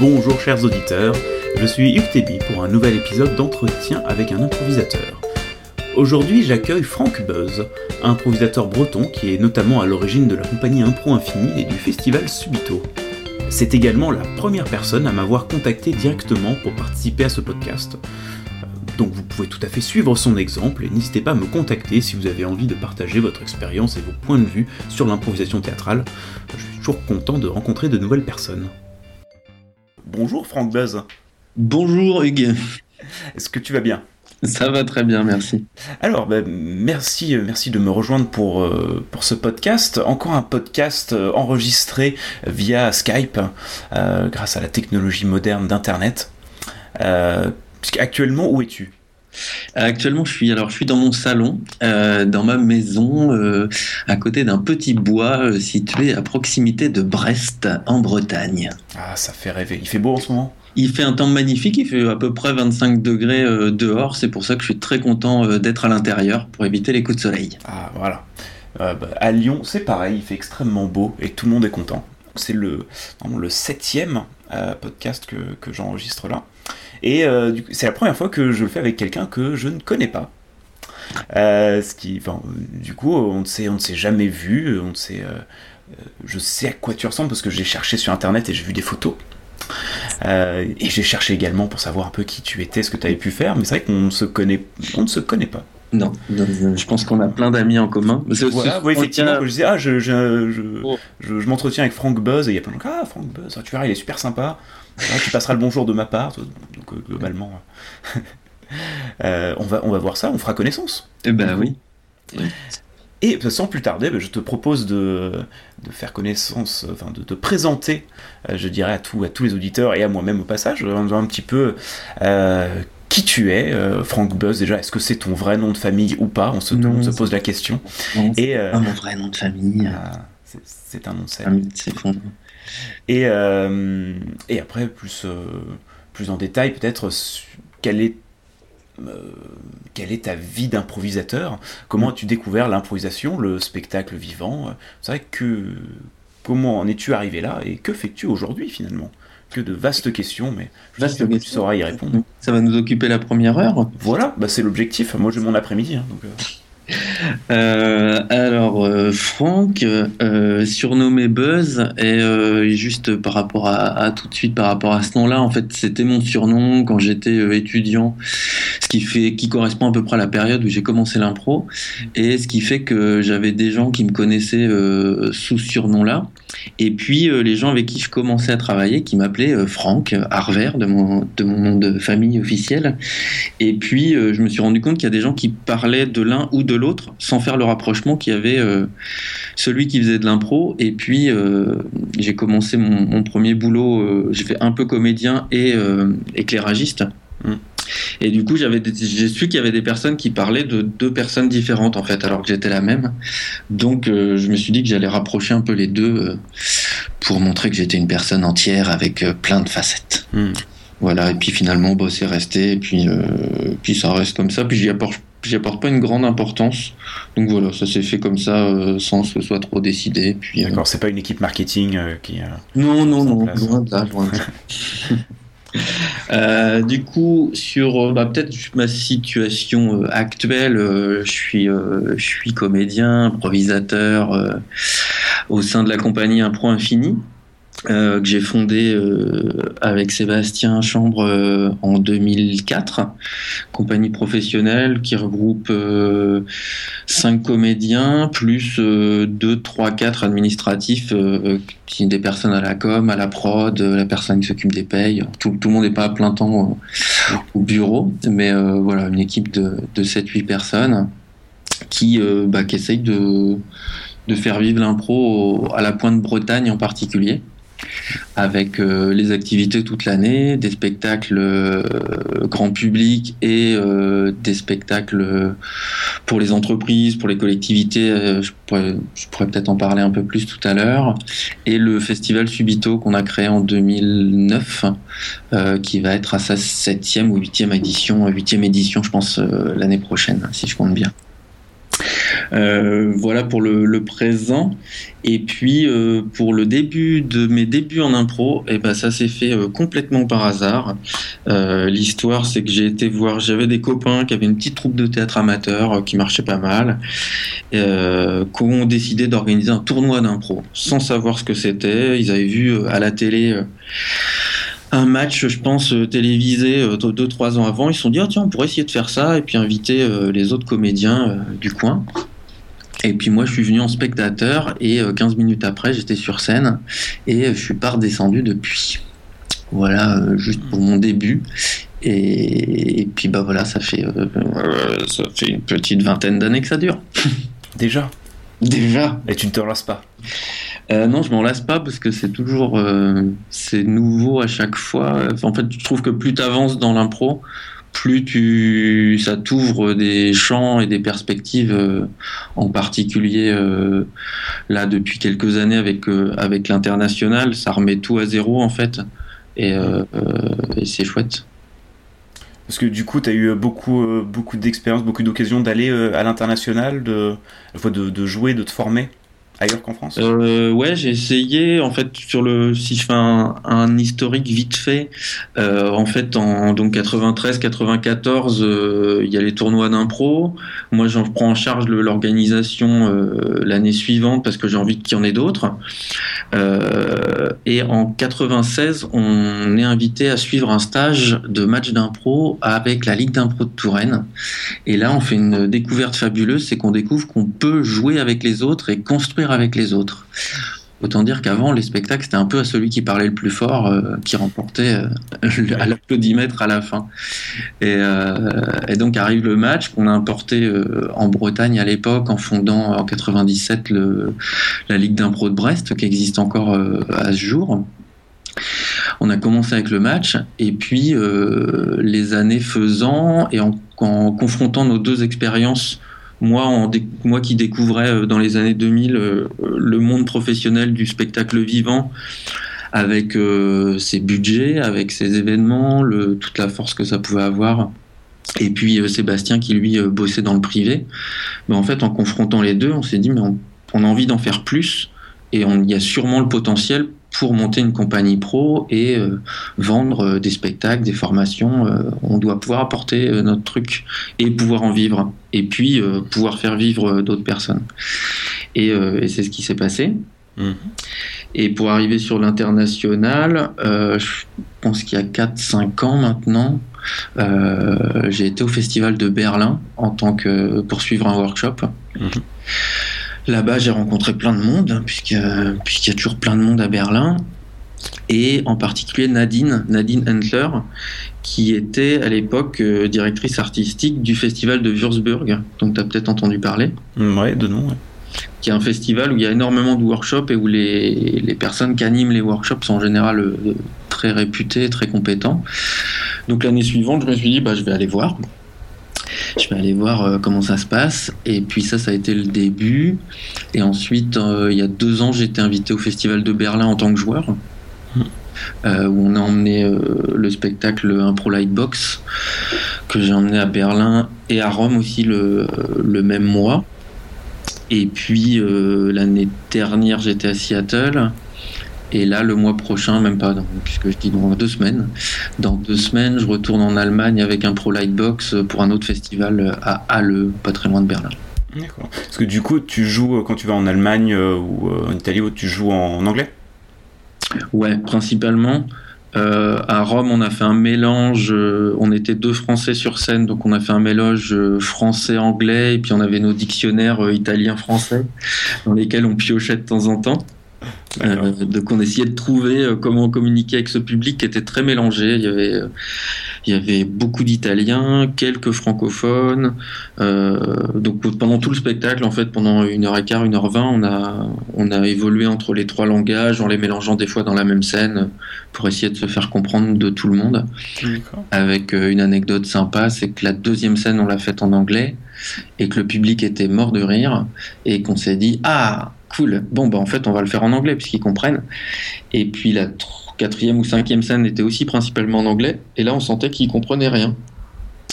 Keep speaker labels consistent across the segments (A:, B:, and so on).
A: Bonjour chers auditeurs, je suis Hugues pour un nouvel épisode d'entretien avec un improvisateur. Aujourd'hui j'accueille Franck Buzz, improvisateur breton qui est notamment à l'origine de la compagnie Impro Infini et du festival Subito. C'est également la première personne à m'avoir contacté directement pour participer à ce podcast. Donc vous pouvez tout à fait suivre son exemple et n'hésitez pas à me contacter si vous avez envie de partager votre expérience et vos points de vue sur l'improvisation théâtrale. Je suis toujours content de rencontrer de nouvelles personnes. Bonjour Franck Buzz,
B: Bonjour Hugues,
A: est-ce que tu vas bien?
B: Ça va très bien, merci.
A: Alors, ben, merci, merci de me rejoindre pour, euh, pour ce podcast. Encore un podcast euh, enregistré via Skype, euh, grâce à la technologie moderne d'Internet. Actuellement, où es-tu?
B: Actuellement, je suis alors je suis dans mon salon, euh, dans ma maison, euh, à côté d'un petit bois euh, situé à proximité de Brest, en Bretagne.
A: Ah, ça fait rêver. Il fait beau en ce moment?
B: Il fait un temps magnifique, il fait à peu près 25 degrés euh, dehors, c'est pour ça que je suis très content euh, d'être à l'intérieur pour éviter les coups de soleil.
A: Ah, voilà. Euh, bah, à Lyon, c'est pareil, il fait extrêmement beau et tout le monde est content. C'est le, le septième euh, podcast que, que j'enregistre là. Et euh, c'est la première fois que je le fais avec quelqu'un que je ne connais pas. Euh, ce qui, enfin, du coup, on ne s'est, on ne s'est jamais vu. On ne s'est, euh, je sais à quoi tu ressembles parce que j'ai cherché sur internet et j'ai vu des photos. Euh, et j'ai cherché également pour savoir un peu qui tu étais, ce que tu avais pu faire. Mais c'est vrai qu'on ne se connaît, on ne se connaît pas.
B: Non, je pense qu'on a plein d'amis en commun. C'est aussi
A: Voilà, oui, effectivement,
B: tient-
A: que je disais, ah, je, je, je,
B: Oh.
A: je, je m'entretiens avec Franck Buzz, et il y a plein de gens, ah, Franck Buzz, tu verras, il est super sympa, Ah, tu passeras le bonjour de ma part, donc euh, globalement, euh, on, va, on va voir ça, on fera connaissance.
B: Eh ben oui.
A: Et euh, sans plus tarder, ben, je te propose de, de faire connaissance, euh, enfin de te présenter, euh, je dirais, à, tout, à tous les auditeurs et à moi-même au passage, en disant un petit peu euh, qui tu es, euh, Franck Buzz, déjà, est-ce que c'est ton vrai nom de famille ou pas? On se,
B: Non,
A: on se
B: c'est-
A: pose la question.
B: Non, c'est
A: Et, euh,
B: pas mon vrai nom de famille.
A: ah, c'est- un nom de.
B: Ah, mais c'est.
A: Et, euh, et après, plus, euh, plus en détail, peut-être, quelle est, euh, quelle est ta vie d'improvisateur? Comment as-tu découvert l'improvisation, le spectacle vivant? C'est vrai que comment en es-tu arrivé là? Et que fais-tu aujourd'hui finalement? Que de vastes questions, mais je sais que tu sauras y répondre.
B: Ça va nous occuper la première heure.
A: Voilà, bah, c'est l'objectif. Moi, j'ai mon après-midi. hein, donc, euh,
B: Euh, alors, euh, Franck, euh, surnommé Buzz, et euh, juste par rapport à, tout de suite par rapport à ce nom-là, en fait, c'était mon surnom quand j'étais étudiant, ce qui fait, qui correspond à peu près à la période où j'ai commencé l'impro, et ce qui fait que j'avais des gens qui me connaissaient sous ce surnom-là, et puis les gens avec qui je commençais à travailler, qui m'appelaient Franck Harvert de mon de mon nom de famille officiel. Et puis, je me suis rendu compte qu'il y a des gens qui parlaient de l'un ou de l'autre sans faire le rapprochement qu'il y avait euh, celui qui faisait de l'impro. Et puis, euh, j'ai commencé mon, mon premier boulot, euh, j'ai fait un peu comédien et éclairagiste.
A: Mm.
B: Et du coup, j'avais j'ai su qu'il y avait des personnes qui parlaient de deux personnes différentes, en fait, alors que j'étais la même. Donc, euh, je me suis dit que j'allais rapprocher un peu les deux euh, pour montrer que j'étais une personne entière avec euh, plein de facettes.
A: hmm.
B: Voilà, et puis finalement, bah, c'est resté, et puis, puis ça reste comme ça, puis j'y apporte, j'y apporte pas une grande importance. Donc voilà, ça s'est fait comme ça, euh, sans que ce soit trop décidé. Puis, euh,
A: D'accord, c'est pas une équipe marketing euh, qui.
B: non, non, non,
A: place.
B: loin de là, loin de là. Du coup, sur bah, peut-être ma situation actuelle, je suis, je suis comédien, improvisateur au sein de la compagnie Impro Infini. Euh, que j'ai fondé euh, avec Sébastien Chambre euh, en 2004, compagnie professionnelle qui regroupe euh, cinq comédiens plus euh, deux, trois, quatre administratifs, qui des personnes à la com, à la prod, la personne qui s'occupe des payes. Tout, le monde n'est pas à plein temps au bureau, mais voilà une équipe de, de 7-8 personnes qui, bah, qui essayent de, de faire vivre l'impro à la pointe Bretagne en particulier avec euh, les activités toute l'année, des spectacles euh, grand public et euh, des spectacles pour les entreprises, pour les collectivités. je pourrais, peut-être en parler un peu plus tout à l'heure. Et le festival Subito qu'on a créé en 2009, euh, qui va être à sa septième ou huitième édition, huitième édition, je pense, l'année prochaine, si je compte bien. Euh, voilà pour le, présent. Et puis euh, pour le début de mes débuts en impro, et eh ben ça s'est fait euh, complètement par hasard. L'histoire, c'est que j'ai été voir, j'avais des copains qui avaient une petite troupe de théâtre amateur qui marchait pas mal, qui ont décidé d'organiser un tournoi d'impro sans savoir ce que c'était. Ils avaient vu à la télé un match, je pense, euh, télévisé euh, deux, trois ans avant. Ils se sont dit, oh, tiens, on pourrait essayer de faire ça et puis inviter euh, les autres comédiens du coin. Et puis moi, je suis venu en spectateur et 15 minutes après, j'étais sur scène et je suis pas redescendu depuis. Voilà, juste pour mon début. Et, puis bah voilà, ça fait, ça fait une petite vingtaine d'années que ça dure.
A: Déjà?
B: Déjà.
A: Et tu ne te lasses pas
B: euh, non, je m'en lasse pas parce que c'est toujours euh, c'est nouveau à chaque fois. En fait, je trouve que plus tu avances dans l'impro, plus tu ça t'ouvre des champs et des perspectives. Euh, en particulier là depuis quelques années avec avec l'international, ça remet tout à zéro en fait et, c'est chouette.
A: Parce que du coup, tu as eu beaucoup, beaucoup d'expériences, beaucoup d'occasions d'aller à l'international, de, de, de jouer, de te former ailleurs qu'en France
B: euh, Ouais, j'ai essayé. En fait, sur le, si je fais un, historique vite fait, euh, en fait, en donc 93, 94, euh, il y a les tournois d'impro. Moi, j'en prends en charge l'organisation euh, l'année suivante parce que j'ai envie qu'il y en ait d'autres. Et en 96, on est invité à suivre un stage de match d'impro avec la Ligue d'impro de Touraine. Et là, on fait une découverte fabuleuse, c'est qu'on découvre qu'on peut jouer avec les autres et construire avec les autres. Autant dire qu'avant, les spectacles, c'était un peu à celui qui parlait le plus fort euh, qui remportait euh, à l'applaudimètre à la fin. Euh, et, donc arrive le match qu'on a importé en Bretagne à l'époque en fondant en 97 le, la Ligue d'impro de Brest, qui existe encore à ce jour. On a commencé avec le match et puis les années faisant et en confrontant nos deux expériences moi, moi qui découvrais euh, dans les années 2000 euh, le monde professionnel du spectacle vivant, avec euh, ses budgets, avec ses événements, toute la force que ça pouvait avoir. Et puis Sébastien qui lui bossait dans le privé. Mais en fait, en confrontant les deux, on s'est dit mais on a envie d'en faire plus et il y a sûrement le potentiel pour monter une compagnie pro et euh, vendre euh, des spectacles, des formations. Euh, on doit pouvoir apporter notre truc et pouvoir en vivre. Et puis pouvoir faire vivre d'autres personnes. Et, c'est ce qui s'est passé. Mmh. Et pour arriver sur l'international, je pense qu'il y a 4-5 ans maintenant, j'ai été au festival de Berlin en tant que poursuivre un workshop. Mmh. Là-bas, j'ai rencontré plein de monde, puisqu'il y a toujours plein de monde à Berlin. Et en particulier Nadine, Nadine Entler, qui était à l'époque euh, directrice artistique du festival de Würzburg. Donc tu as peut-être entendu parler.
A: Mm, ouais, de nom.
B: Qui est un festival où il y a énormément de workshops et où les, les personnes qui animent les workshops sont en général euh, très réputés, très compétents. Donc l'année suivante, je me suis dit, bah, je vais aller voir je vais aller voir euh, comment ça se passe. Et puis ça, ça a été le début. Et ensuite, euh, il y a deux ans, j'ai été invité au Festival de Berlin en tant que joueur. Euh, où on a emmené le spectacle Impro Lightbox que j'ai emmené à Berlin et à Rome aussi le, le même mois. Et puis l'année dernière j'étais à Seattle et là, le mois prochain, même pas, puisque je dis dans deux semaines, dans deux semaines, je retourne en Allemagne avec un Pro Lightbox pour un autre festival à Halle, pas très loin de Berlin.
A: D'accord. Parce que du coup, tu joues euh, quand tu vas en Allemagne euh, ou euh, en Italie, tu joues en anglais?
B: Ouais, principalement. à Rome, on a fait un mélange. on était deux Français sur scène, donc on a fait un mélange français-anglais, et puis on avait nos dictionnaires italien-français, dans lesquels on piochait de temps en temps. Euh, donc on essayait de trouver euh, comment communiquer avec ce public qui était très mélangé. Il y avait, euh, il y avait beaucoup d'Italiens, quelques francophones. donc pendant tout le spectacle, en fait, pendant une heure et quart, une heure vingt, on a, on a évolué entre les trois langages, en les mélangeant des fois dans la même scène pour essayer de se faire comprendre de tout le monde. Avec une anecdote sympa, c'est que la deuxième scène, on l'a faite en anglais et que le public était mort de rire et qu'on s'est dit ah cool, bon, bah en fait, on va le faire en anglais puisqu'ils comprennent. Et puis la quatrième ou cinquième scène était aussi principalement en anglais, et là, on sentait qu'ils comprenaient rien.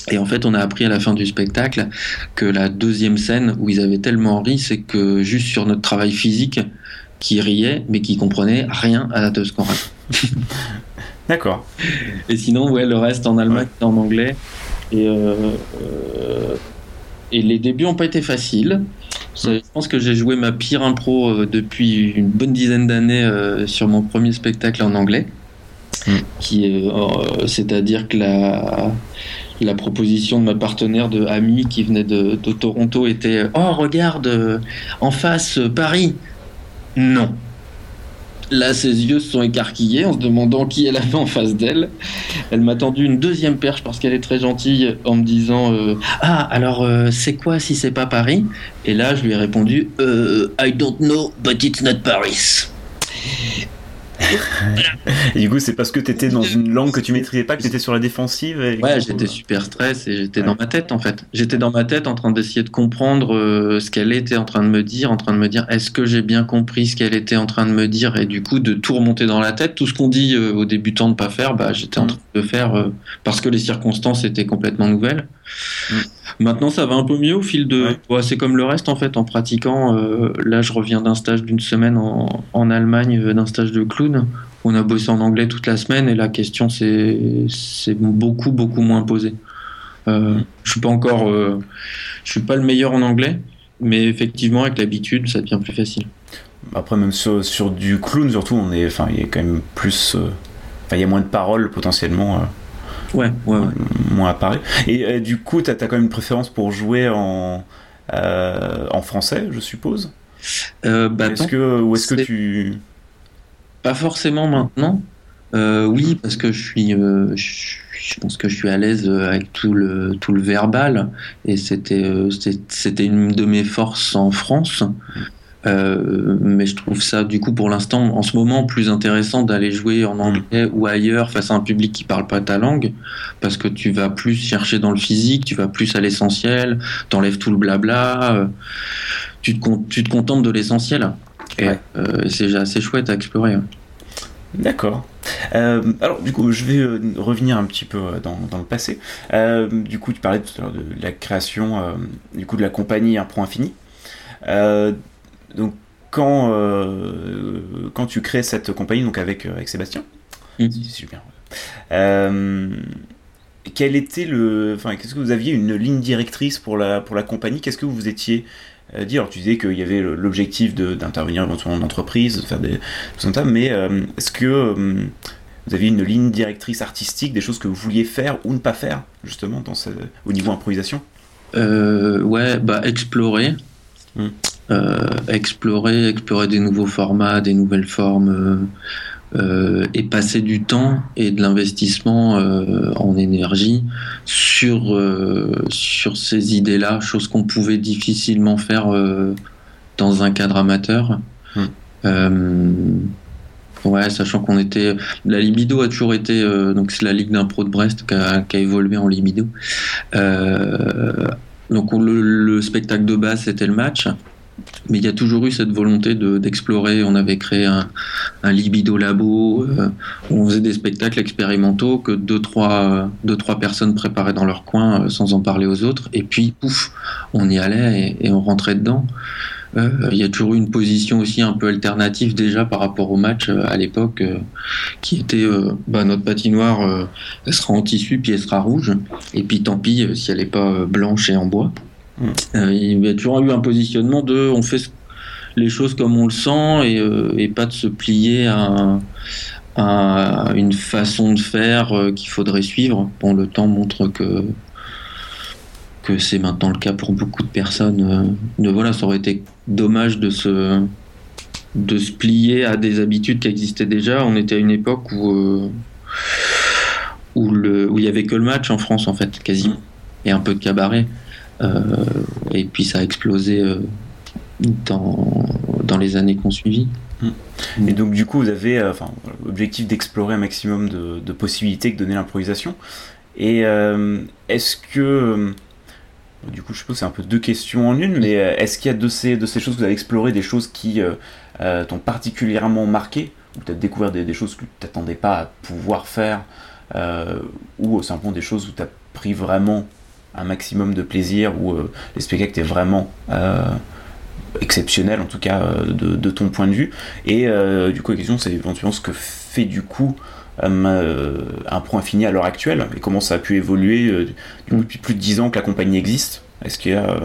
B: Et en fait, on a appris à la fin du spectacle que la deuxième scène où ils avaient tellement ri, c'est que juste sur notre travail physique, qui riait, mais qui comprenait rien à ce qu'on raconte.
A: D'accord.
B: Et sinon, ouais, le reste en allemand, en anglais. Et, euh, euh, et les débuts n'ont pas été faciles. Je pense que j'ai joué ma pire impro euh, depuis une bonne dizaine d'années sur mon premier spectacle en anglais. Mm. Qui c'est-à-dire que la, la proposition de ma partenaire de Ami qui venait de, de Toronto était Oh, regarde, en face, Paris. Non. Là, ses yeux se sont écarquillés en se demandant qui elle avait en face d'elle. Elle m'a tendu une deuxième perche parce qu'elle est très gentille en me disant euh, Ah, alors euh, c'est quoi si c'est pas Paris? Et là, je lui ai répondu euh, I don't know, but it's not Paris.
A: Et du coup, c'est parce que tu étais dans une langue que tu maîtrisais pas, que tu étais sur la défensive
B: Ouais, j'étais super stress et j'étais dans ma tête en fait. J'étais dans ma tête en train d'essayer de comprendre euh, ce qu'elle était en train de me dire, en train de me dire est-ce que j'ai bien compris ce qu'elle était en train de me dire? Et du coup de tout remonter dans la tête. Tout ce qu'on dit euh, aux débutants de pas faire, bah, j'étais en mm. train de le faire euh, parce que les circonstances étaient complètement nouvelles. Maintenant, ça va un peu mieux au fil de. c'est comme le reste en fait, en pratiquant. Euh, là, je reviens d'un stage d'une semaine en, en Allemagne, euh, d'un stage de clown. On a bossé en anglais toute la semaine et la question c'est beaucoup beaucoup moins posée. Euh, je suis pas encore, je suis pas le meilleur en anglais, mais effectivement avec l'habitude, ça devient plus facile.
A: Après, même sur, sur du clown, surtout, on est, enfin, il y a quand même plus, il y a moins de paroles potentiellement.
B: Ouais, ouais, ouais.
A: Moins apparaît. Et euh, du coup, tu as, quand même une préférence pour jouer en, euh, en français, je suppose?
B: Euh, bah,
A: est-ce que, Ou est-ce que tu.
B: Pas forcément maintenant. oui, parce que je suis. je pense que je suis à l'aise avec tout le, tout le verbal. Et c'était, c'était une de mes forces en France. Euh, mais je trouve ça, du coup, pour l'instant, en ce moment, plus intéressant d'aller jouer en anglais mm. ou ailleurs face à un public qui parle pas ta langue, parce que tu vas plus chercher dans le physique, tu vas plus à l'essentiel, t'enlèves tout le blabla, euh, tu, te, tu te contentes de l'essentiel. Et euh, c'est assez chouette à explorer.
A: D'accord. alors, du coup, je vais revenir un petit peu dans, dans le passé. du coup, tu parlais tout à l'heure de la création du coup, de la compagnie Impro Infini. Donc, quand, euh, quand tu crées cette compagnie, donc avec, euh, avec Sébastien,
B: mmh.
A: Euh, quel était le, enfin, qu'est-ce que vous aviez une ligne directrice pour la, pour la compagnie? Qu'est-ce que vous étiez dit? Alors, tu disais qu'il y avait l'objectif d'intervenir éventuellement en entreprise, de faire des comme mais est-ce que vous aviez une ligne directrice artistique, des choses que vous vouliez faire ou ne pas faire, justement, dans ce, au niveau improvisation?
B: Ouais, bah, explorer. Mmh. Euh, explorer, explorer des nouveaux formats, des nouvelles formes. Euh, euh, et passer du temps et de l'investissement en énergie sur, sur ces idées-là, chose qu'on pouvait difficilement faire dans un cadre amateur. Mmh. Ouais, sachant qu'on était. La libido a toujours été. donc, c'est la Ligue d'impro de Brest qui a, qui a, évolué en libido. donc, le, le, spectacle de base, c'était le match. Mais il y a toujours eu cette volonté d'explorer. on avait créé un, libido labo, euh, on faisait des spectacles expérimentaux que deux trois, deux, trois personnes préparaient dans leur coin euh, sans en parler aux autres. Et puis, pouf, on y allait et, on rentrait dedans. Euh, il y a toujours eu une position aussi un peu alternative déjà par rapport au match à l'époque, qui était bah, notre patinoire, elle sera en tissu puis elle sera rouge. Et puis tant pis si elle n'est pas blanche et en bois. Euh, il y a toujours eu un positionnement de on fait les choses comme on le sent et, euh, pas de se plier à, une façon de faire euh, qu'il faudrait suivre. Bon, le temps montre que que c'est maintenant le cas pour beaucoup de personnes. de, voilà, ça aurait été dommage de se de se plier à des habitudes qui existaient déjà. On était à une époque où où, le, où il y avait que le match en France en fait, quasiment, et un peu de cabaret. Euh, et puis ça a explosé euh, dans, dans les années qui ont suivi.
A: Et donc du coup, vous avez euh, enfin, l'objectif d'explorer un maximum de, de, possibilités que donnait l'improvisation. Et est-ce que, du coup, je suppose c'est un peu deux questions en une, mais est-ce qu'il y a de ces, de ces choses que vous avez explorées des choses qui t'ont particulièrement marqué, ou peut-être découvert des, choses que tu t'attendais pas à pouvoir faire, ou simplement des choses où tu as pris vraiment un maximum de plaisir, où les spectacles étaient vraiment exceptionnels, en tout cas de, ton point de vue. Et du coup, la question, c'est éventuellement ce que fait du coup un point fini à l'heure actuelle et comment ça a pu évoluer depuis plus de 10 ans que la compagnie existe. Est-ce qu'il y a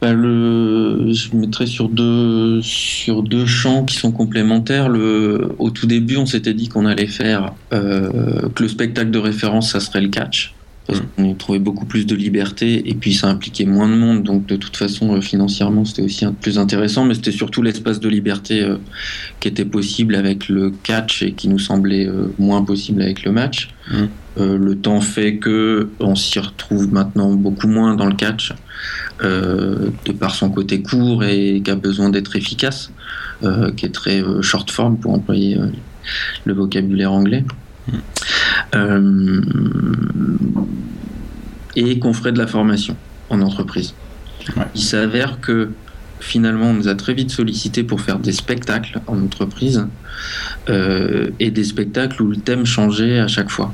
B: bah, le, je mettrais sur deux, sur deux champs qui sont complémentaires. Le, au tout début, on s'était dit qu'on allait faire euh, que le spectacle de référence, ça serait le catch. Parce qu'on y trouvait beaucoup plus de liberté et puis ça impliquait moins de monde. Donc de toute façon, euh, financièrement, c'était aussi un plus intéressant. Mais c'était surtout l'espace de liberté euh, qui était possible avec le catch et qui nous semblait moins possible avec le match. Mm. le temps fait que on s'y retrouve maintenant beaucoup moins dans le catch. Euh, de par son côté court et qui a besoin d'être efficace, euh, qui est très euh, short form pour employer le vocabulaire anglais. Et qu'on ferait de la formation en entreprise. Il s'avère que finalement, on nous a très vite sollicité pour faire des spectacles en entreprise et des spectacles où le thème changeait à chaque fois.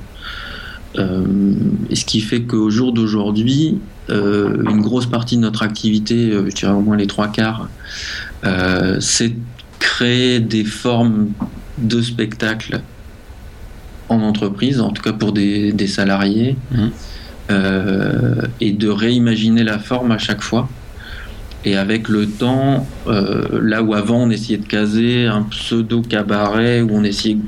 B: et ce qui fait qu'au jour d'aujourd'hui, euh, une grosse partie de notre activité, euh, je dirais au moins les trois quarts, euh, c'est créer des formes de spectacles en entreprise, en tout cas pour des, salariés, mmh. et de réimaginer la forme à chaque fois. Et avec le temps, euh, là où avant on essayait de caser un pseudo cabaret, où on essayait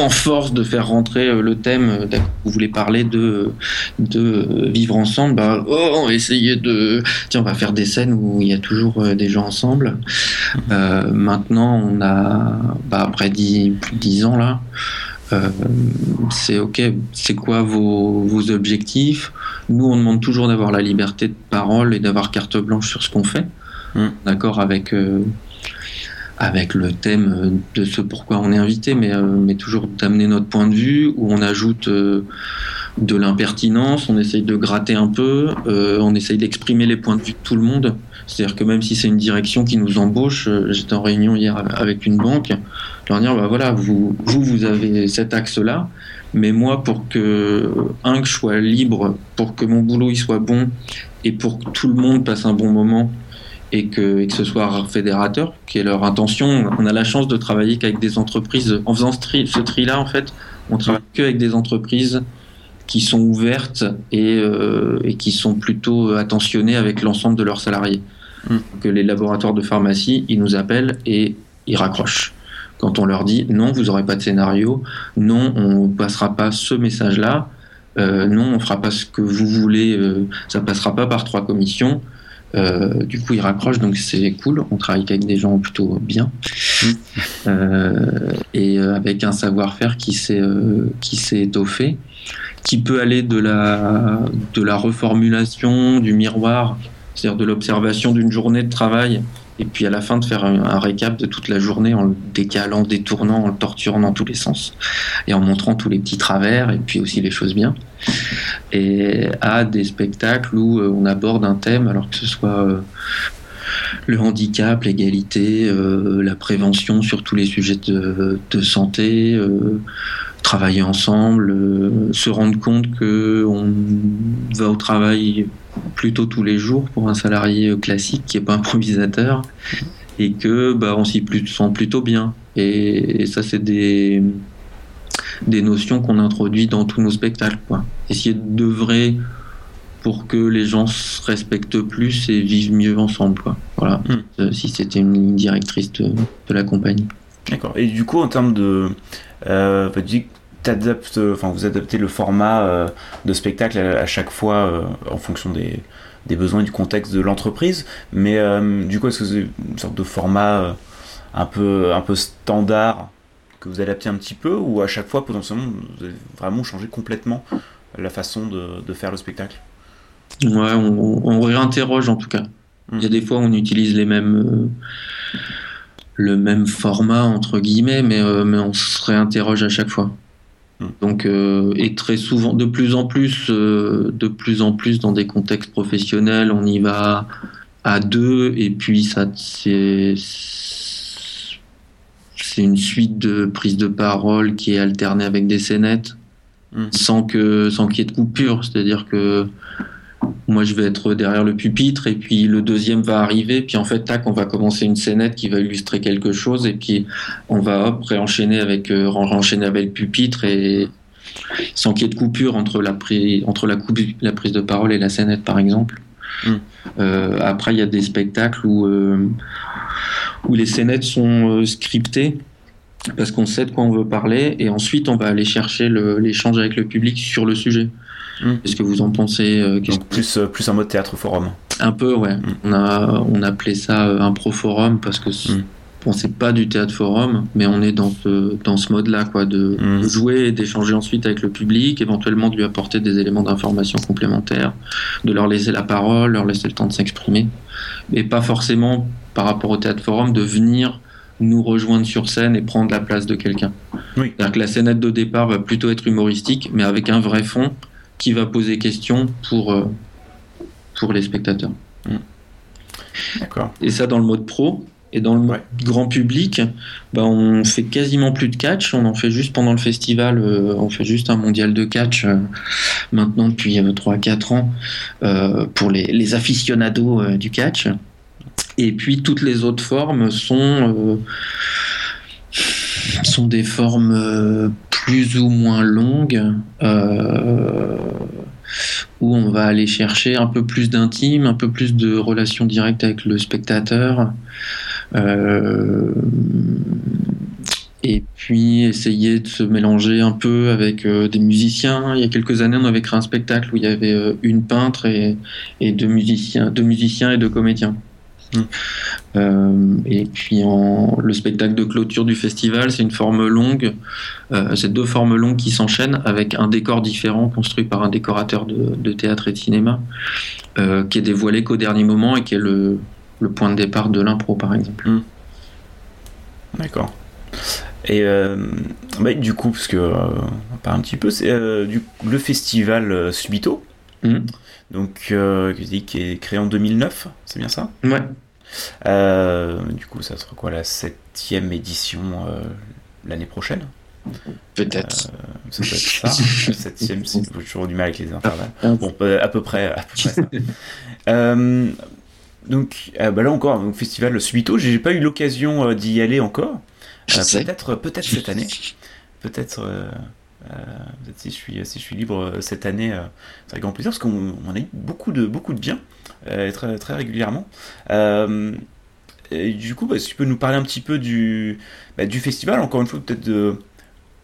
B: en force de faire rentrer euh, le thème, euh, vous voulez parler de, de vivre ensemble, bah, oh, on va essayer de. Tiens, on va faire des scènes où il y a toujours des gens ensemble. maintenant, on a, bah, après 10, plus de 10 ans là, c'est ok, c'est quoi vos, vos objectifs? Nous, on demande toujours d'avoir la liberté de parole et d'avoir carte blanche sur ce qu'on fait. Mm. d'accord avec euh, avec le thème de ce pourquoi on est invité, mais, euh, mais toujours d'amener notre point de vue, où on ajoute euh, de l'impertinence, on essaye de gratter un peu, on essaye d'exprimer les points de vue de tout le monde. C'est-à-dire que même si c'est une direction qui nous embauche, j'étais en réunion hier avec une banque, leur dire, bah voilà, vous, vous, vous avez cet axe-là, mais moi, pour que, un, que je sois libre, pour que mon boulot il soit bon, et pour que tout le monde passe un bon moment, et que, ce soit fédérateur, qui est leur intention. On a la chance de travailler qu'avec des entreprises. En faisant ce tri-là, en fait, on travaille qu'avec des entreprises qui sont ouvertes et, euh, et, qui sont plutôt attentionnées avec l'ensemble de leurs salariés. Hmm. Que les laboratoires de pharmacie, ils nous appellent et ils raccrochent. Quand on leur dit non, vous n'aurez pas de scénario, non, on ne passera pas ce message-là, euh, non, on fera pas ce que vous voulez, euh, ça passera pas par trois commissions. Euh, du coup, il raccroche, donc c'est cool. On travaille avec des gens plutôt bien mm. euh, et avec un savoir-faire qui s'est qui s'est étoffé, qui peut aller de la de la reformulation du miroir, c'est-à-dire de l'observation d'une journée de travail et puis à la fin de faire un, récap de toute la journée en le décalant, détournant, en le torturant dans tous les sens et en montrant tous les petits travers et puis aussi les choses bien. Et à des spectacles où euh, on aborde un thème, alors que ce soit euh, le handicap, l'égalité, euh, la prévention sur tous les sujets de, de santé, travailler ensemble, se rendre compte que on va au travail plutôt tous les jours pour un salarié classique qui n'est pas improvisateur et que bah, on s'y sent plutôt bien. Et, ça, c'est des, des notions qu'on introduit dans tous nos spectacles. Quoi. Essayer de vrai pour que les gens se respectent plus et vivent mieux ensemble. Quoi. Voilà, hmm. euh, si c'était une ligne directrice de, la compagnie.
A: D'accord. Et du coup, en termes de. Euh, enfin, vous adaptez le format euh, de spectacle à, chaque fois euh, en fonction des, besoins et du contexte de l'entreprise. Mais euh, du coup, est-ce que c'est une sorte de format un, peu, un peu standard que vous adaptez un petit peu ou à chaque fois, potentiellement, vous avez vraiment changé complètement la façon de, faire le spectacle?
B: Ouais, on, réinterroge en tout cas. Il y a des fois, on utilise les mêmes le même format entre guillemets, mais, mais on se réinterroge à chaque fois. Donc, euh, et très souvent, de plus en plus, euh, de plus en plus dans des contextes professionnels, on y va à deux, et puis ça, c'est, c'est une suite de prises de parole qui est alternée avec des scénettes. mm. sans que sans qu'il y ait de coupure. C'est-à-dire que moi, je vais être derrière le pupitre et puis le deuxième va arriver. Puis en fait, tac, on va commencer une scénette qui va illustrer quelque chose et puis on va hop réenchaîner avec euh, enchaîner avec le pupitre et sans qu'il y ait de coupure entre la prise entre la, la prise de parole et la scénette, par exemple. Mm. Euh, après, il y a des spectacles où euh, où les scénettes sont scriptées parce qu'on sait de quoi on veut parler et ensuite on va aller chercher l'échange avec le public sur le sujet. Mm. Qu'est-ce que vous en pensez
A: euh, plus, euh, plus un mode théâtre forum.
B: Un peu, ouais. Mm. On, a, on appelait ça euh, un pro-forum parce que mm. bon, c'est pas du théâtre forum, mais on est dans ce, dans ce mode-là, quoi, de jouer et d'échanger ensuite avec le public, éventuellement de lui apporter des éléments d'information complémentaires, de leur laisser la parole, leur laisser le temps de s'exprimer, mais pas forcément par rapport au théâtre forum de venir nous rejoindre sur scène et prendre la place de quelqu'un. Oui. C'est-à-dire que la scénette de départ va plutôt être humoristique, mais avec un vrai fond qui va poser question pour, euh, pour les spectateurs. Mm. D'accord. Et ça dans le mode pro. Et dans le grand public, bah, on fait quasiment plus de catch. On en fait juste pendant le festival. Euh, on fait juste un mondial de catch euh, maintenant depuis 3-4 ans pour les, les aficionados du catch. Et puis toutes les autres formes sont sont des formes plus ou moins longue, euh, où on va aller chercher un peu plus d'intime, un peu plus de relation directe avec le spectateur. Euh, et puis essayer de se mélanger un peu avec euh, des musiciens. Il y a quelques années, on avait créé un spectacle où il y avait une peintre et, et deux musiciens, deux musiciens et deux comédiens. Euh, et puis en, le spectacle de clôture du festival, c'est une forme longue, euh, c'est deux formes longues qui s'enchaînent avec un décor différent construit par un décorateur de, théâtre et de cinéma, euh, qui est dévoilé qu'au dernier moment et qui est le, le point de départ de l'impro par exemple. Hmm.
A: D'accord. Et bah, du coup, parce que on parle un petit peu, c'est le festival Subito. Hmm. Donc, qui est créé en 2009, c'est bien ça?
B: Ouais.
A: Euh, du coup, ça sera quoi la septième édition euh, l'année prochaine?
B: Peut-être.
A: Euh, ça peut être ça. la septième, c'est toujours du mal avec les intervalles. Ah, bon, à peu près, à peu près ça. donc, bah là encore, donc, festival Subito, j'ai pas eu l'occasion d'y aller encore. peut-être, peut-être cette année. Peut-être. Si je suis si je suis libre cette année, c'est avec grand plaisir parce qu'on a eu beaucoup de beaucoup de bien. Euh, très, très régulièrement. Euh, du coup, bah, si tu peux nous parler un petit peu du, bah, du festival, encore une fois, peut-être de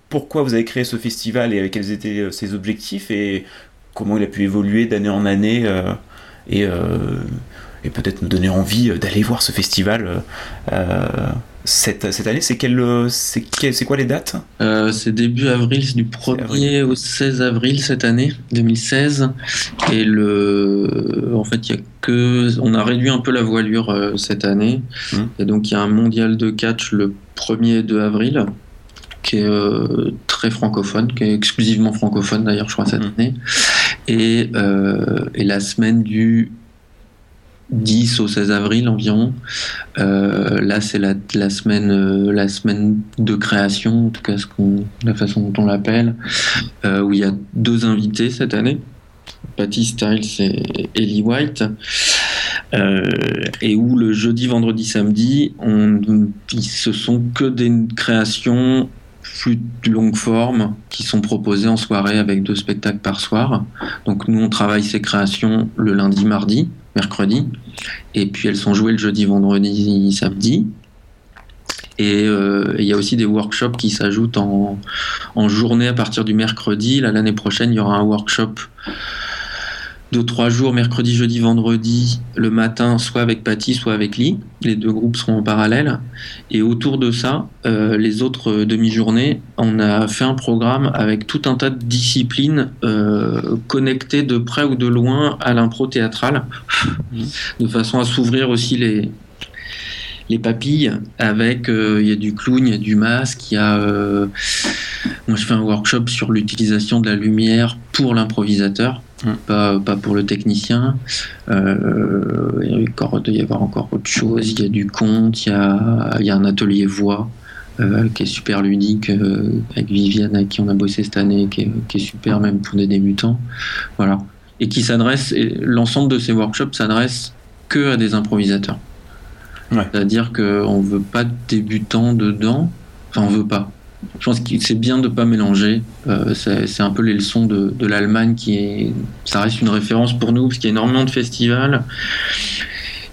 A: pourquoi vous avez créé ce festival et quels étaient euh, ses objectifs et comment il a pu évoluer d'année en année et peut-être nous donner envie d'aller voir ce festival cette, cette année, c'est quel, c'est quoi les dates?
B: Euh, C'est début avril, c'est du 1er au 16 avril cette année, 2016. Et le, en fait, il y a que, on a réduit un peu la voilure euh, cette année. Hum. Et donc, il y a un mondial de catch le 1er et 2 avril, qui est euh, très francophone, qui est exclusivement francophone d'ailleurs, je crois, cette hum. année. Et, et la semaine du 10 au 16 avril environ. Euh, là, c'est la, semaine, euh, la semaine de création, en tout cas la façon dont on l'appelle, euh, où il y a deux invités cette année, Patty Styles et Ellie White, et où le jeudi, vendredi, samedi, on, ce sont que des créations plus longue forme qui sont proposées en soirée avec deux spectacles par soir. Donc nous, on travaille ces créations le lundi, mardi mercredi. Et puis elles sont jouées le jeudi, vendredi, samedi. Et euh, il y a aussi des workshops qui s'ajoutent en, en, journée à partir du mercredi. L'année prochaine, il y aura un workshop de trois jours, mercredi, jeudi, vendredi, le matin, soit avec Patty, soit avec Lee. Les deux groupes seront en parallèle. Et autour de ça, euh, les autres demi-journées, on a fait un programme avec tout un tas de disciplines euh, connectées de près ou de loin à l'impro théâtrale, de façon à s'ouvrir aussi les, les papilles avec euh, il y a du clown, il y a du masque, il y a moi je fais un workshop sur l'utilisation de la lumière pour l'improvisateur Hum. Pas, pas, pour le technicien. Euh, il doit y avoir encore autre chose. Il y a du conte, il y a, il y a un atelier voix qui est super ludique, avec Viviane, avec qui on a bossé cette année, qui est, qui est super même pour des débutants. Voilà. Et qui s'adresse, l'ensemble de ces workshops s'adresse que à des improvisateurs. C'est-à-dire qu'on ne veut pas de débutants dedans. Enfin, on veut pas. Je pense que c'est bien de ne pas mélanger. Euh, c'est un peu les leçons de, de l'Allemagne qui est. Ça reste une référence pour nous, parce qu'il y a énormément de festivals.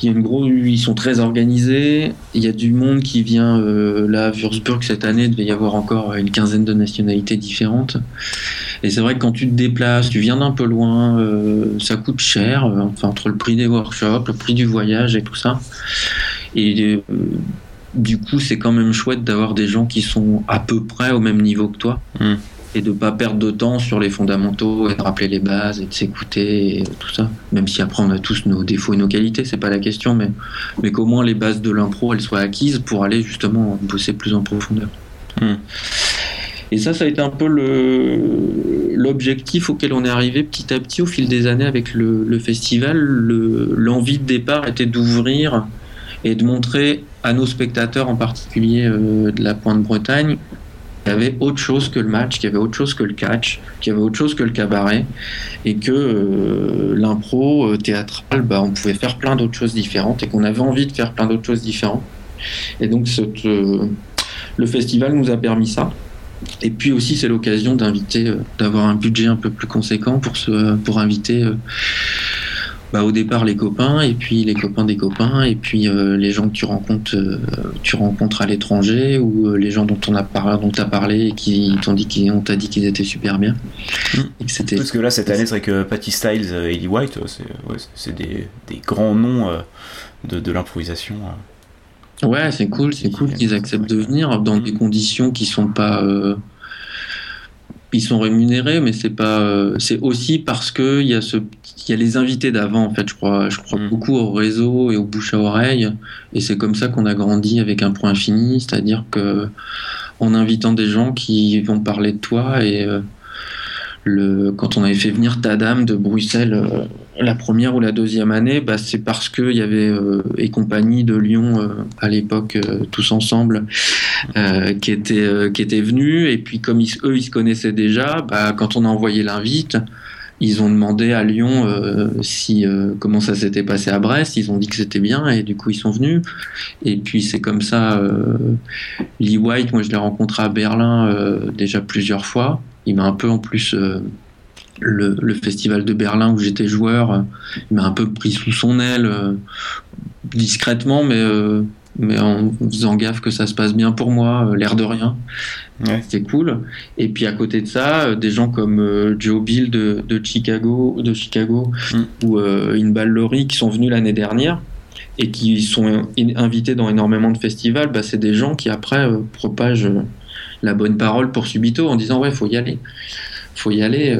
B: Il y a une grosse, ils sont très organisés. Il y a du monde qui vient euh, là à Würzburg cette année. Il devait y avoir encore une quinzaine de nationalités différentes. Et c'est vrai que quand tu te déplaces, tu viens d'un peu loin, euh, ça coûte cher. enfin, entre le prix des workshops, le prix du voyage et tout ça. Et euh, du coup, c'est quand même chouette d'avoir des gens qui sont à peu près au même niveau que toi. Hmm. Et de pas perdre de temps sur les fondamentaux et de rappeler les bases et de s'écouter et tout ça. Même si après on a tous nos défauts et nos qualités, c'est pas la question, mais, mais qu'au moins les bases de l'impro elles soient acquises pour aller justement bosser plus en profondeur. Hmm. Et ça, ça a été un peu l'objectif auquel on est arrivé petit à petit au fil des années avec le, le festival. L'envie de départ était d'ouvrir et de montrer à nos spectateurs, en particulier euh, de la Pointe-Bretagne, qu'il y avait autre chose que le match, qu'il y avait autre chose que le catch, qu'il y avait autre chose que le cabaret, et que euh, l'impro euh, théâtral, bah, on pouvait faire plein d'autres choses différentes, et qu'on avait envie de faire plein d'autres choses différentes. Et donc le festival nous a permis ça. Et puis aussi, c'est l'occasion d'inviter, d'avoir un budget un peu plus conséquent pour, pour inviter bah, au départ les copains et puis les copains des copains et puis euh, les gens que tu rencontres euh, tu rencontres à l'étranger ou euh, les gens dont on a parlé dont as parlé et qui t'ont dit qu'ils t'a dit qu'ils étaient super bien.
A: Mmh. parce que là cette année c'est vrai que Patty Styles et Ellie White c'est des, des, grands noms de, de l'improvisation
B: ouais c'est cool c'est cool qu'ils acceptent de venir dans des conditions qui sont pas ils sont rémunérés, mais c'est pas, c'est aussi parce que il y a ce il y a les invités d'avant, en fait, je crois, je crois mm. beaucoup au réseau et au bouche à oreille. Et c'est comme ça qu'on a grandi avec un point infini, c'est-à-dire que en invitant des gens qui vont parler de toi et euh, le, quand on avait fait venir ta dame de Bruxelles euh, la première ou la deuxième année, bah, c'est parce qu'il y avait euh, et compagnie de Lyon à l'époque tous ensemble qui étaient qui étaient venus et puis comme eux ils se connaissaient déjà, bah, quand on a envoyé l'invite, ils ont demandé à Lyon euh, euh, comment ça s'était passé à Brest. Ils ont dit que c'était bien et du coup ils sont venus. Et puis c'est comme ça. Euh, Lee White, moi je l'ai rencontré à Berlin déjà plusieurs fois. Il m'a un peu en plus le, festival de Berlin où j'étais joueur. il m'a un peu pris sous son aile discrètement, mais en faisant gaffe que ça se passe bien pour moi, l'air de rien. Ouais. C'était cool. Et puis à côté de ça, euh, des gens comme euh, Joe Bill de, de, Chicago, de Chicago mm. ou euh, Inbal Lori qui sont venus l'année dernière et qui sont invités dans énormément de festivals, bah, c'est des gens qui après propagent la bonne parole pour Subito en disant ouais, faut y aller. Faut y aller.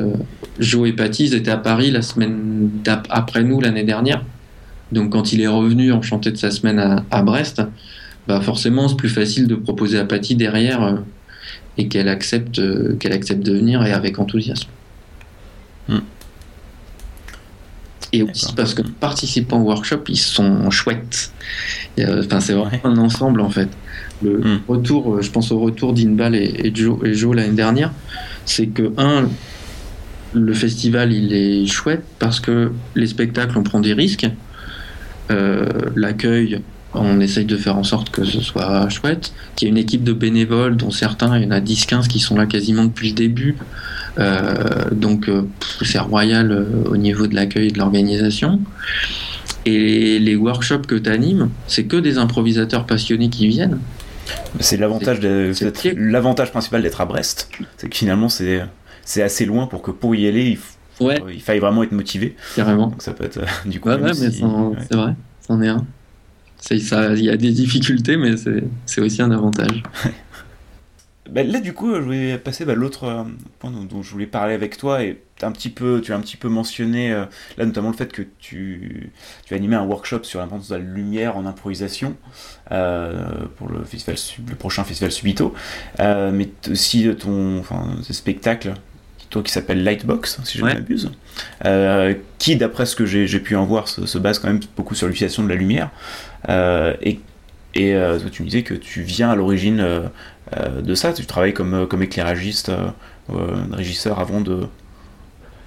B: Joe et Patty, ils étaient à Paris la semaine après nous l'année dernière. Donc quand il est revenu enchanté de sa semaine à, à Brest, bah forcément c'est plus facile de proposer à Patty derrière et qu'elle accepte, euh, qu'elle accepte de venir et avec enthousiasme. Hmm. Et aussi parce que participants au workshop, ils sont chouettes. Enfin, c'est vraiment un ensemble en fait. Le hmm. retour, euh, je pense au retour d'Inbal et, Joe, et Joe l'année dernière, c'est que un, le festival il est chouette parce que les spectacles on prend des risques. Euh, l'accueil on essaye de faire en sorte que ce soit chouette, qu'il y ait une équipe de bénévoles, dont certains, il y en a 10-15 qui sont là quasiment depuis le début. Euh, donc euh, c'est royal euh, au niveau de l'accueil et de l'organisation. Et les workshops que tu animes, c'est que des improvisateurs passionnés qui viennent.
A: C'est l'avantage l'avantage principal d'être à Brest, c'est que finalement c'est c'est assez loin pour que pour y aller il, il faille vraiment être motivé.
B: Carrément.
A: Donc ça peut être du coup.
B: Ouais, c'est vrai, c'en est un. Il y a des difficultés, mais c'est aussi un avantage.
A: Bah, là, du coup, je voulais passer à bah, l'autre euh, point dont, je voulais parler avec toi. Et un petit peu, tu as un petit peu mentionné, euh, là, notamment le fait que tu, tu as animé un workshop sur l'importance de la lumière en improvisation euh, pour le, festival, le prochain festival Subito. mais aussi ton enfin, spectacle toi qui s'appelle Lightbox, si je ne m'abuse, qui, d'après ce que j'ai pu en voir, se, se, base quand même beaucoup sur l'utilisation de la lumière. Euh, et et euh, tu me disais que tu viens à l'origine euh, de ça. Tu travailles comme, comme éclairagiste, régisseur avant de,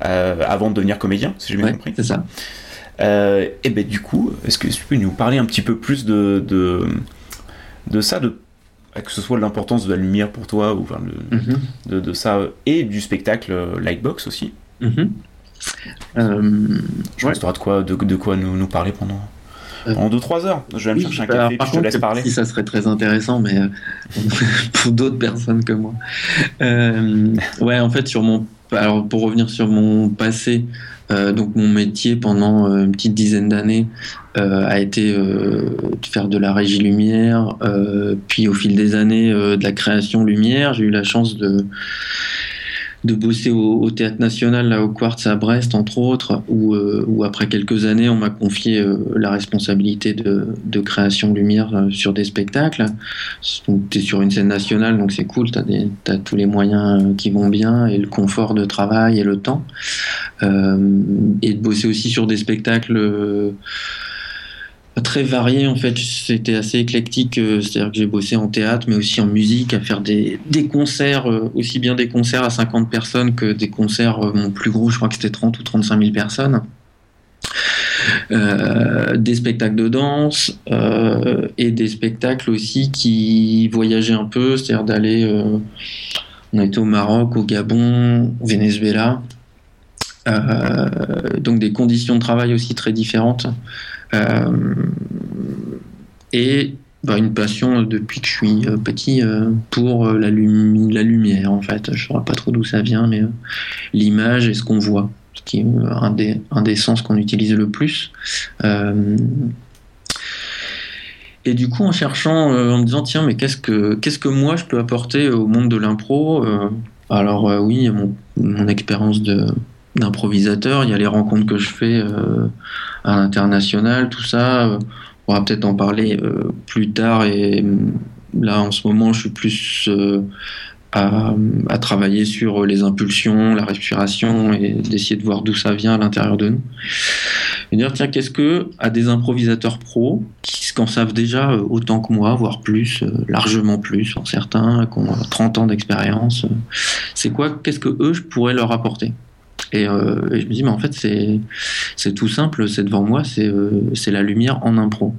A: avant de devenir comédien, si j'ai bien compris.
B: C'est ça.
A: et ben du coup, est-ce que tu peux nous parler un petit peu plus de, de, de ça, de que ce soit l'importance de la lumière pour toi, ou enfin, mhm. de, de, ça, et du spectacle Lightbox aussi.
B: Mhm.
A: je pense que tu auras de quoi, de, quoi nous, nous parler pendant, en 2-3 heures. Je vais me chercher un café et je te laisse parler.
B: Si ça serait très intéressant, mais euh, pour d'autres personnes que moi. Euh, ouais, en fait, sur mon, alors pour revenir sur mon passé, donc mon métier pendant une petite dizaine d'années a été de faire de la régie lumière, puis au fil des années de la création lumière. J'ai eu la chance de de bosser au, théâtre national, là, au Quartz à Brest, entre autres, où, euh, où après quelques années, on m'a confié euh, la responsabilité de, de création lumière euh, sur des spectacles. Tu es sur une scène nationale, donc c'est cool, tu as, tous les moyens qui vont bien, et le confort de travail et le temps. et de bosser aussi sur des spectacles très varié en fait. C'était assez éclectique, euh, c'est-à-dire que j'ai bossé en théâtre, mais aussi en musique, à faire des, concerts, euh, aussi bien des concerts à 50 personnes que des concerts, euh, mon plus gros, je crois que c'était 30 ou 35 000 personnes. des spectacles de danse et des spectacles aussi qui voyageaient un peu, c'est-à-dire d'aller. on a au Maroc, au Gabon, au Venezuela. donc des conditions de travail aussi très différentes. Euh, et bah, une passion depuis que je suis euh, petit euh, pour la, lumière en fait. Je ne saurais pas trop d'où ça vient, mais l'image et ce qu'on voit, ce qui est un des, sens qu'on utilise le plus. et du coup, en cherchant, en me disant tiens, mais qu'est-ce que qu'est-ce que moi je peux apporter au monde de l'impro Alors oui, mon expérience de d'improvisateur, il y a les rencontres que je fais à l'international, tout ça. Euh, on va peut-être en parler euh, plus tard. Et mm, là, en ce moment, je suis plus euh, à, travailler sur les impulsions, la respiration et d'essayer de voir d'où ça vient à l'intérieur de nous. Et dire, tiens, qu'est-ce que, à des improvisateurs pros, qui en savent déjà autant que moi, voire plus, largement plus, en certains, qui ont 30 ans d'expérience, c'est quoi, qu'est-ce que eux, je pourrais leur apporter? Euh, et, je me dis, mais en fait, c'est tout simple, c'est devant moi, euh, c'est la lumière en impro.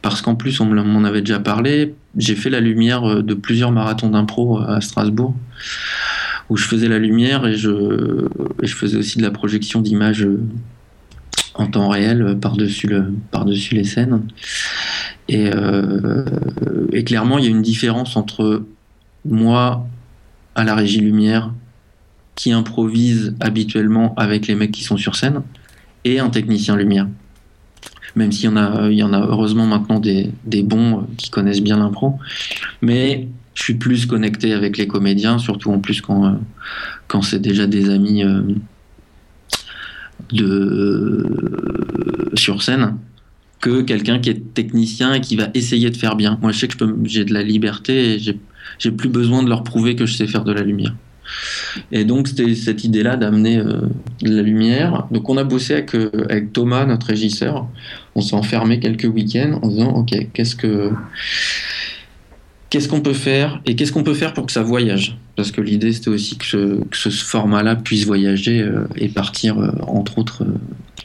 B: Parce qu'en plus, on m'en avait déjà parlé, j'ai fait la lumière euh, de plusieurs marathons d'impro à Strasbourg, où je faisais la lumière et je, faisais aussi de la projection d'images en temps réel par-dessus le, par les scènes. Et clairement, il y a une différence entre moi à la régie lumière qui improvise habituellement avec les mecs qui sont sur scène et un technicien lumière. Même s'il y en a, il y en a heureusement maintenant des, des bons euh, qui connaissent bien l'impro, mais je suis plus connecté avec les comédiens, surtout en plus quand, euh, quand c'est déjà des amis euh, de, sur scène que quelqu'un qui est technicien et qui va essayer de faire bien. Moi, je sais que j'ai de la liberté et j'ai plus besoin de leur prouver que je sais faire de la lumière. Et donc, c'était cette idée-là d'amener euh, de la lumière. Donc, on a bossé avec, euh, avec Thomas, notre régisseur. On s'est enfermé quelques week-ends en disant Ok, qu'est-ce que. Qu'est-ce qu'on peut faire et qu'est-ce qu'on peut faire pour que ça voyage? Parce que l'idée c'était aussi que ce, format-là puisse voyager euh, et partir entre autres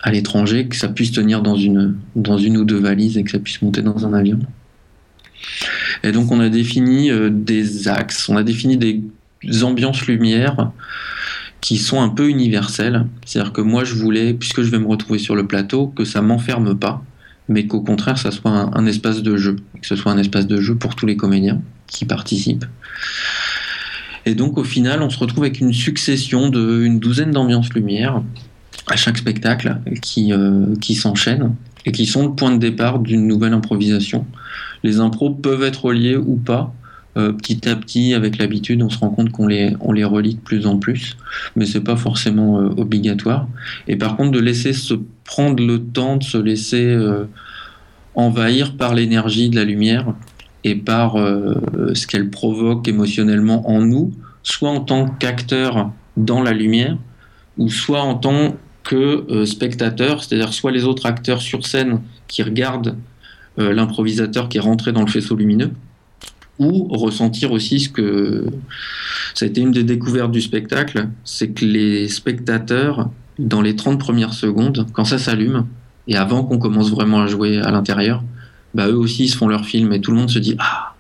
B: à l'étranger, que ça puisse tenir dans une, dans une ou deux valises et que ça puisse monter dans un avion. Et donc on a défini des axes, on a défini des ambiances lumière qui sont un peu universelles. C'est-à-dire que moi, je voulais, puisque je vais me retrouver sur le plateau, que ça m'enferme pas, mais qu'au contraire, ça soit un, espace de jeu, que ce soit un espace de jeu pour tous les comédiens qui participent. Et donc, au final, on se retrouve avec une succession de une douzaine d'ambiances lumière à chaque spectacle qui, euh, qui s'enchaînent et qui sont le point de départ d'une nouvelle improvisation. Les impros peuvent être reliés ou pas, euh, petit à petit, avec l'habitude, on se rend compte qu'on les, on les relie de plus en plus, mais c'est pas forcément euh, obligatoire. Et par contre, de laisser se prendre le temps de se laisser euh, envahir par l'énergie de la lumière et par ce qu'elle provoque émotionnellement en nous, soit en tant qu'acteur dans la lumière, ou soit en tant que spectateur, c'est-à-dire soit les autres acteurs sur scène qui regardent l'improvisateur qui est rentré dans le faisceau lumineux, ou ressentir aussi ce que ça a été une des découvertes du spectacle, c'est que les spectateurs, dans les 30 premières secondes, quand ça s'allume, et avant qu'on commence vraiment à jouer à l'intérieur, bah eux aussi ils se font leur film et tout le monde se dit ah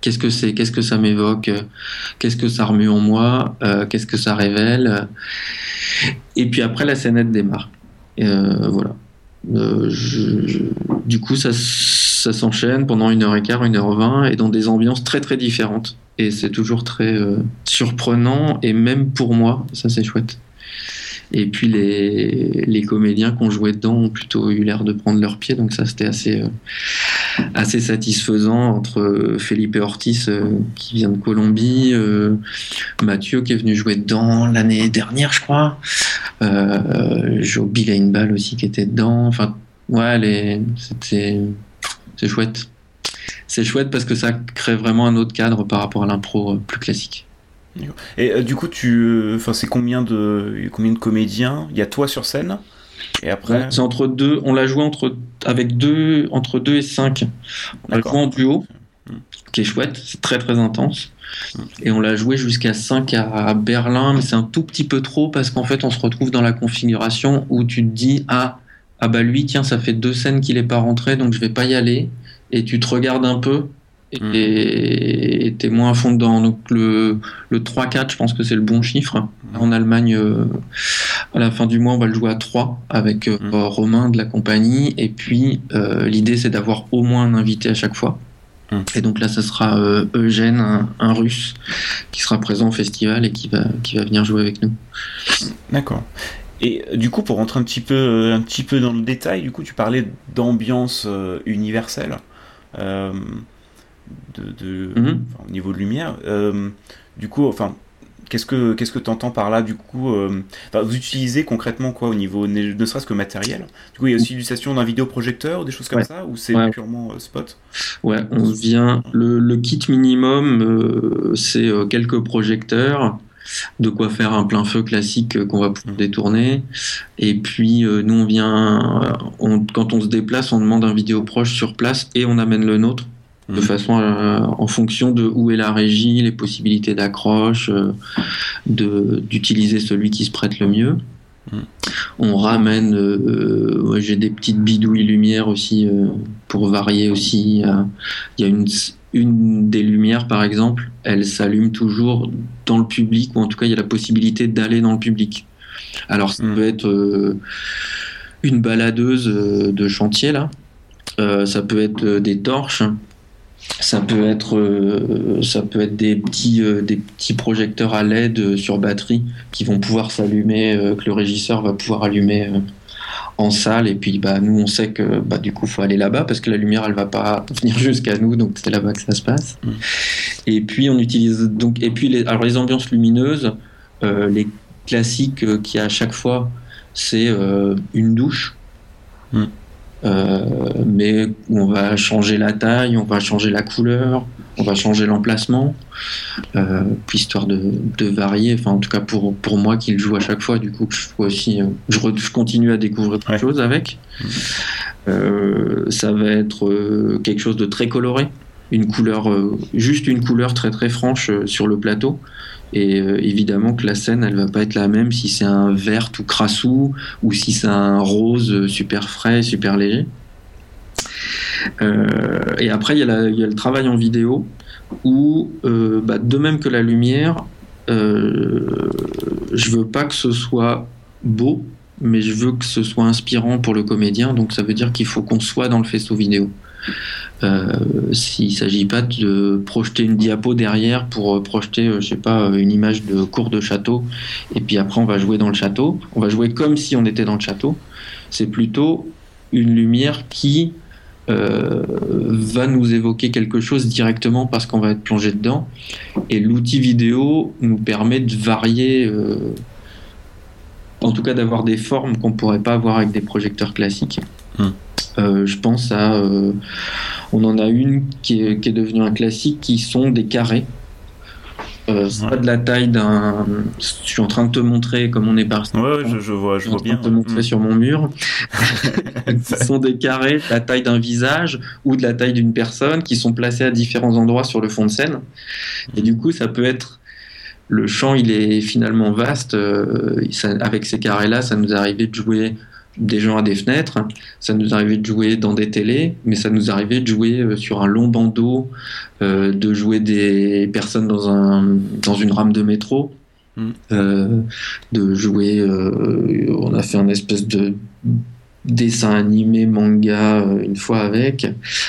B: qu'est-ce que c'est, qu'est-ce que ça m'évoque, qu'est-ce que ça remue en moi, euh, qu'est-ce que ça révèle? Et puis après la scénette démarre. Euh, voilà. Euh, du coup ça, ça s'enchaîne pendant une heure et quart, une heure vingt et dans des ambiances très très différentes. Et c'est toujours très surprenant et même pour moi, ça c'est chouette. Et puis les, les comédiens qui ont joué dedans ont plutôt eu l'air de prendre leur pied, donc ça c'était assez, euh, assez satisfaisant entre Felipe Ortiz euh, qui vient de Colombie, euh, Mathieu qui est venu jouer dedans l'année dernière je crois, euh, Joby aussi qui était dedans, enfin ouais c'était c'est chouette. C'est chouette parce que ça crée vraiment un autre cadre par rapport à l'impro plus classique.
A: Et euh, du coup, tu, euh, enfin, c'est combien de, combien de comédiens? Il y a toi sur scène?
B: Et après? C'est entre deux. On l'a joué entre avec deux, entre deux et cinq. On l'a joué en duo, hmm. qui est chouette. C'est très très intense. Hmm. Et on l'a joué jusqu'à 5 à Berlin, mais c'est un tout petit peu trop parce qu'en fait, on se retrouve dans la configuration où tu te dis ah ah bah lui tiens ça fait deux scènes qu'il est pas rentré donc je vais pas y aller et tu te regardes un peu et t'es moins à fond dedans. Donc le, le 3-4, je pense que c'est le bon chiffre. Hmm. En Allemagne, euh, à la fin du mois, on va le jouer à 3 avec euh, hmm. Romain de la compagnie. Et puis euh, l'idée, c'est d'avoir au moins un invité à chaque fois. Et donc là, ça sera Eugène, un, russe, qui sera présent au festival et qui va, qui va venir jouer avec nous.
A: D'accord. Et du coup, pour rentrer un petit peu, un petit peu dans le détail, du coup, tu parlais d'ambiance universelle de, mhm. au niveau de lumière. Euh, du coup, enfin, qu'est-ce que qu'est-ce que tu entends par là du coup euh, Vous utilisez concrètement quoi au niveau ne serait-ce que matériel? Du coup, il y a aussi l'utilisation d'un vidéoprojecteur ou des choses comme ça ou c'est purement euh, spot?
B: Ouais, on vient le, le kit minimum, c'est quelques projecteurs de quoi faire un plein feu classique qu'on va pouvoir mhm. détourner. Et puis nous on vient, quand on se déplace, on demande un vidéo proche sur place et on amène le nôtre de mhm. façon en fonction de où est la régie, les possibilités d'accroche, euh, d'utiliser celui qui se prête le mieux. Mhm. On ramène, euh, j'ai des petites bidouilles lumière aussi euh, pour varier aussi. Il y a une, une des lumières par exemple, elle s'allume toujours dans le public ou en tout cas il y a la possibilité d'aller dans le public. Alors ça mhm. peut être une baladeuse de chantier là, ça peut être des torches, ça peut être, euh, ça peut être des petits, euh, des petits projecteurs à LED sur batterie qui vont pouvoir s'allumer, euh, que le régisseur va pouvoir allumer en salle. Et puis, bah, nous, on sait que, bah, du coup, faut aller là-bas parce que la lumière, elle va pas venir jusqu'à nous, donc c'est là-bas que ça se passe. Mm. Et puis, on utilise donc, et puis, les, alors les ambiances lumineuses, les classiques qui à chaque fois, c'est une douche. Mm. Euh, mais on va changer la taille, on va changer la couleur, on va changer l'emplacement, euh, puis histoire de, de, varier. Enfin, en tout cas pour pour moi qui le joue à chaque fois, du coup, je aussi, euh, je, je, continue à découvrir des choses avec. Euh, ça va être quelque chose de très coloré, une couleur, juste une couleur très très franche sur le plateau. Et euh, évidemment que la scène, elle va pas être la même si c'est un vert tout crassou ou si c'est un rose super frais, super léger. Euh, et après, il y, a le travail en vidéo où, euh, bah, de même que la lumière, je veux pas que ce soit beau, mais je veux que ce soit inspirant pour le comédien. Donc ça veut dire qu'il faut qu'on soit dans le faisceau vidéo. Euh, s'il ne s'agit pas de projeter une diapo derrière pour euh, projeter, euh, je sais pas, une image de cours de château, et puis après on va jouer dans le château, on va jouer comme si on était dans le château. C'est plutôt une lumière qui va nous évoquer quelque chose directement parce qu'on va être plongé dedans. Et l'outil vidéo nous permet de varier, en tout cas d'avoir des formes qu'on ne pourrait pas avoir avec des projecteurs classiques. Hum. Euh, je pense à. Euh, on en a une qui est, devenue un classique qui sont des carrés. Euh, c'est pas de la taille d'un. Je suis en train de te montrer comme on est parti.
A: Ouais, je, je vois, je,
B: suis
A: vois
B: en train
A: bien.
B: de te montrer
A: Mm.
B: sur mon mur. Ce sont des carrés de la taille d'un visage ou de la taille d'une personne qui sont placés à différents endroits sur le fond de scène. Et du coup, ça peut être. Le champ, il est finalement vaste. euh, ça- avec ces carrés-là, ça nous arrivait de jouer des gens à des fenêtres, ça nous arrivait de jouer dans des télés, mais ça nous arrivait de jouer euh, sur un long bandeau, euh, de jouer des personnes dans, un, dans une rame de métro,
A: Mm.
B: euh, de jouer. euh, on a fait un espèce de dessin animé manga euh, une fois avec.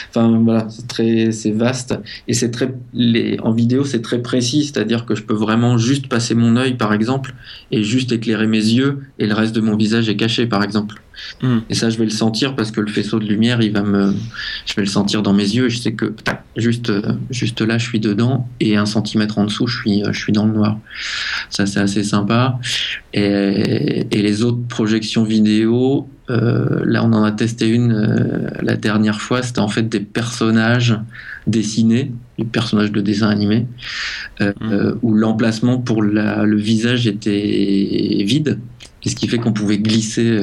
B: Enfin voilà c'est très c'est vaste. Et c'est très les en vidéo c'est très précis. C'est-à-dire que je peux vraiment juste passer mon œil par exemple et juste éclairer mes yeux et le reste de mon visage est caché par exemple
A: Mm.
B: et ça je vais le sentir parce que le faisceau de lumière il va me je vais le sentir dans mes yeux et je sais que tac, juste euh, juste là je suis dedans et un centimètre en dessous je suis euh, je suis dans le noir ça c'est assez sympa et, et les autres projections vidéo euh, là on en a testé une euh, la dernière fois c'était en fait des personnages dessinés des personnages de dessin animé euh,
A: Mm.
B: euh, où l'emplacement pour la- le visage était vide et ce qui fait qu'on pouvait glisser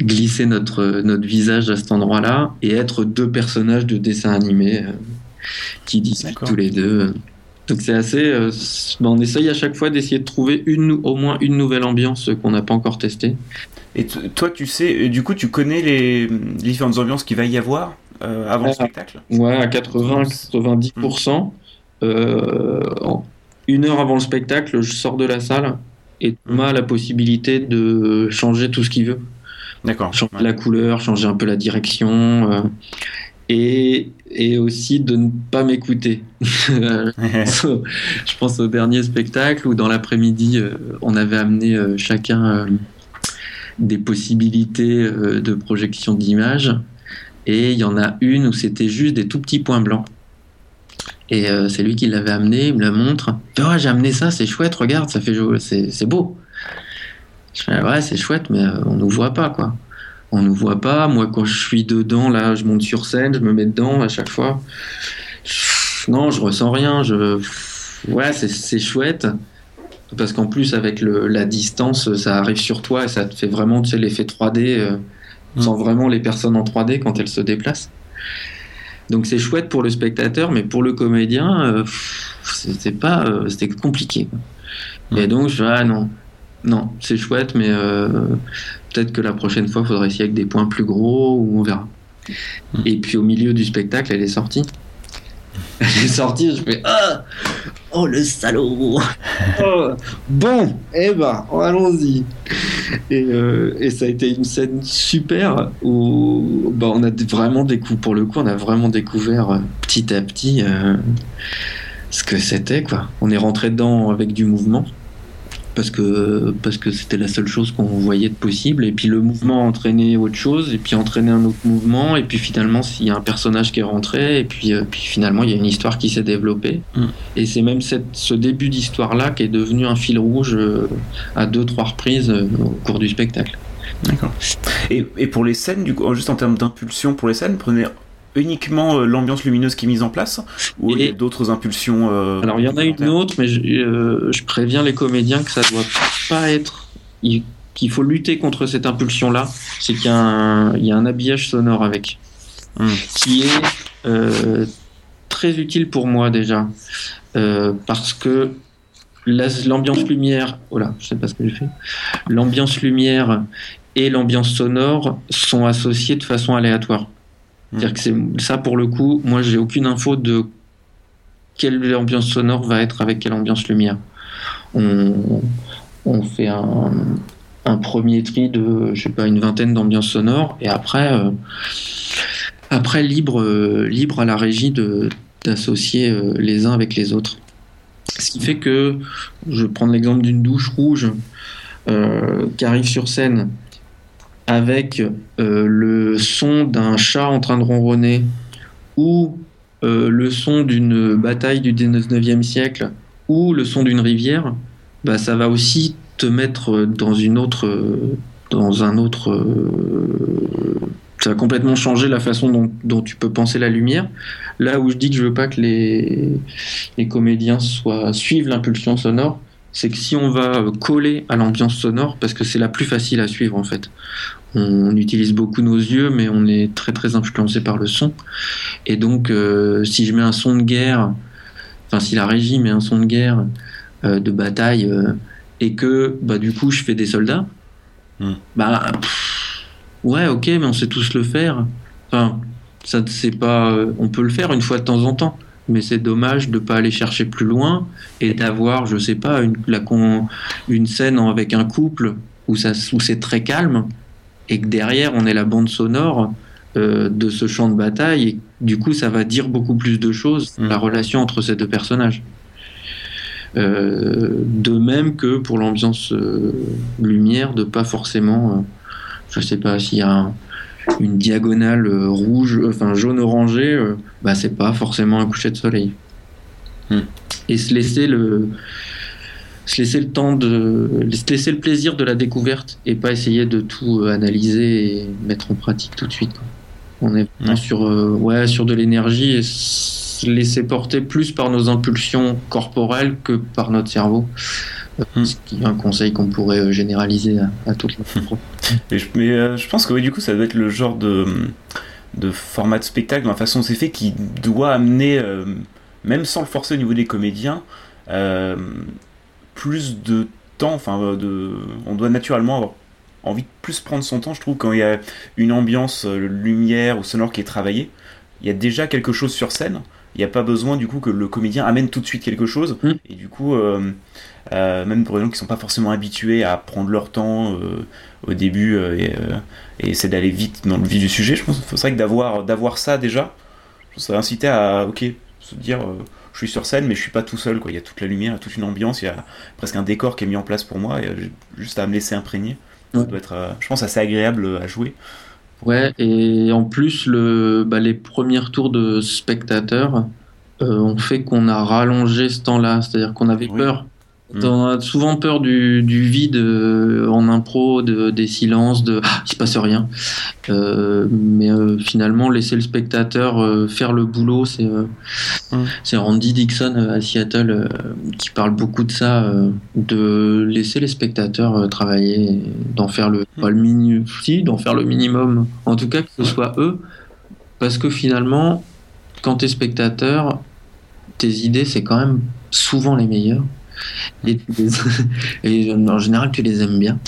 B: glisser notre, notre visage à cet endroit-là et être deux personnages de dessin animé euh, qui discutent tous les deux. Donc c'est assez. euh, ben, on essaye à chaque fois d'essayer de trouver une, au moins une nouvelle ambiance qu'on n'a pas encore testée.
A: Et toi, tu sais, euh, du coup, tu connais les, les différentes ambiances qu'il va y avoir euh, avant le spectacle?
B: Ouais, à 80-90%. Euh, en une heure avant le spectacle, je sors de la salle et Thomas a la possibilité de changer tout ce qu'il veut.
A: D'accord.
B: changer
A: Ouais.
B: la couleur, changer un peu la direction, euh, et, et aussi de ne pas m'écouter. Je pense au dernier spectacle où dans l'après-midi, euh, on avait amené euh, chacun des possibilités de projection d'image, et il y en a une où c'était juste des tout petits points blancs. Et euh, c'est lui qui l'avait amené, il me le montre. Ouais, j'ai amené ça, c'est chouette, regarde, ça fait c'est beau. Je fais, ouais, c'est chouette, mais euh, on nous voit pas, quoi. On nous voit pas. Moi, quand je suis dedans, là, je monte sur scène, je me mets dedans à chaque fois. Non, je ressens rien. Je... Ouais, c'est- c'est chouette. Parce qu'en plus, avec le, la distance, ça arrive sur toi et ça te fait vraiment, tu sais, l'effet 3D. euh,
A: Mm.
B: sens vraiment les personnes en 3D quand elles se déplacent. Donc c'est chouette pour le spectateur, mais pour le comédien, euh, c'était pas, euh, c'était compliqué. quoi. Et donc je ah non, non, c'est chouette, mais euh, peut-être que la prochaine fois, il faudrait essayer avec des points plus gros ou on verra.
A: Mm.
B: Et puis au milieu du spectacle, elle est sortie. Elle est sortie, je fais ah, oh le salaud. Oh, bon, eh ben, allons-y. Et, euh, et ça a été une scène super où bah, on a vraiment découvert, pour le coup, on a vraiment découvert euh, petit à petit ce que c'était quoi. On est rentré dedans avec du mouvement parce que parce que c'était la seule chose qu'on voyait de possible et puis le mouvement entraînait autre chose et puis entraînait un autre mouvement et puis finalement s'il y a un personnage qui est rentré et puis euh, puis finalement il y a une histoire qui s'est développée
A: Mm.
B: et c'est même cette, ce début d'histoire là qui est devenu un fil rouge euh, à deux trois reprises euh, au cours du spectacle.
A: D'accord. Et, et pour les scènes, du coup, juste en termes d'impulsion pour les scènes, prenez uniquement euh, l'ambiance lumineuse qui est mise en place ou il y a
B: Et-
A: d'autres impulsions euh,
B: Alors il y en a une autre, mais je, euh, je préviens les comédiens que ça doit pas être. il- qu'il faut lutter contre cette impulsion-là. C'est qu'il y, a un- il y a un habillage sonore avec,
A: Hmm.
B: qui est euh, très utile pour moi déjà, parce que la- l'ambiance lumière, oh là, je sais pas ce que j'ai fait. L'ambiance lumière et l'ambiance sonore sont associées de façon aléatoire. C'est-à-dire que c'est ça pour le coup, moi j'ai aucune info de quelle ambiance sonore va être avec quelle ambiance lumière. On, on fait un, un premier tri de, je sais pas, une vingtaine d'ambiances sonores et après, euh, après libre, euh, libre à la régie de d'associer euh, les uns avec les autres. Ce qui fait que, je vais prendre l'exemple d'une douche rouge qui arrive sur scène avec euh, le son d'un chat en train de ronronner ou euh, le son d'une bataille du 19e siècle ou le son d'une rivière, bah, ça va aussi te mettre dans une autre dans un autre euh, ça va complètement changer la façon dont, tu peux penser la lumière. Là où je dis que je veux pas que les, les comédiens soient, suivent l'impulsion sonore, c'est que si on va coller à l'ambiance sonore, parce que c'est la plus facile à suivre en fait, on, utilise beaucoup nos yeux, mais on est très très influencé par le son. Et donc, euh, si je mets un son de guerre, enfin si la régie met un son de guerre, euh, de bataille, euh, et que bah, du coup je fais des soldats, hmm. bah ouais, ok, mais on sait tous le faire. Enfin, ça c'est pas, on peut le faire une fois de temps en temps mais c'est dommage de pas aller chercher plus loin et d'avoir, je sais pas, une, la, une scène avec un couple où, ça, où c'est très calme et que derrière on est la bande sonore euh, de ce champ de bataille et du coup ça va dire beaucoup plus de choses mm. la relation entre ces deux personnages. Euh, de même que pour l'ambiance euh, lumière, de pas forcément, je sais pas s'il y a une diagonale rouge, enfin jaune orangé, bah c'est pas forcément un coucher de soleil. Mm. Et se laisser le, se laisser le temps de se laisser le plaisir de la découverte et pas essayer de tout euh, analyser et mettre en pratique tout de suite. On est vraiment sur euh, ouais sur de l'énergie et se laisser porter plus par nos impulsions corporelles que par notre cerveau. Euh. Ce qui est un conseil qu'on pourrait généraliser à, à toute la
A: mais, je, mais je pense que du coup, ça doit être le genre de, de format de spectacle, la façon c'est fait, qui doit amener, même sans le forcer au niveau des comédiens, plus de temps, enfin, euh, de, on doit naturellement avoir envie de plus prendre son temps, je trouve, quand il y a une ambiance, euh, lumière ou sonore qui est travaillée. Il y a déjà quelque chose sur scène. Il n'y a pas besoin du coup que le comédien amène tout de suite quelque chose. Mm. Et du coup, euh, même pour les gens qui sont pas forcément habitués à prendre leur temps au début et, essayer d'aller vite dans le vif du sujet, je pense qu'il faudrait que d'avoir d'avoir ça déjà, ça inciter à ok se dire je suis sur scène, mais je suis pas tout seul. Quoi. Il y a toute la lumière, toute une ambiance, il y a presque un décor qui est mis en place pour moi, et juste à me laisser imprégner. Ça doit être, euh, je pense, assez agréable à jouer.
B: Ouais, et en plus, le, bah, les premiers tours de spectateurs euh, ont fait qu'on a rallongé ce temps-là. C'est-à-dire qu'on avait peur On a souvent peur du, vide euh, en impro, de, des silences, de ah, il se passe rien. Euh, mais euh, finalement, laisser le spectateur faire le boulot, c'est mm. Randy Dixon à Seattle qui parle beaucoup de ça, de laisser les spectateurs travailler, d'en faire le, pas le mini, si, d'en faire le minimum. En tout cas, que ce soit eux, parce que finalement, quand tu es spectateur, tes idées, c'est quand même souvent les meilleures. Et, en général, tu les aimes bien.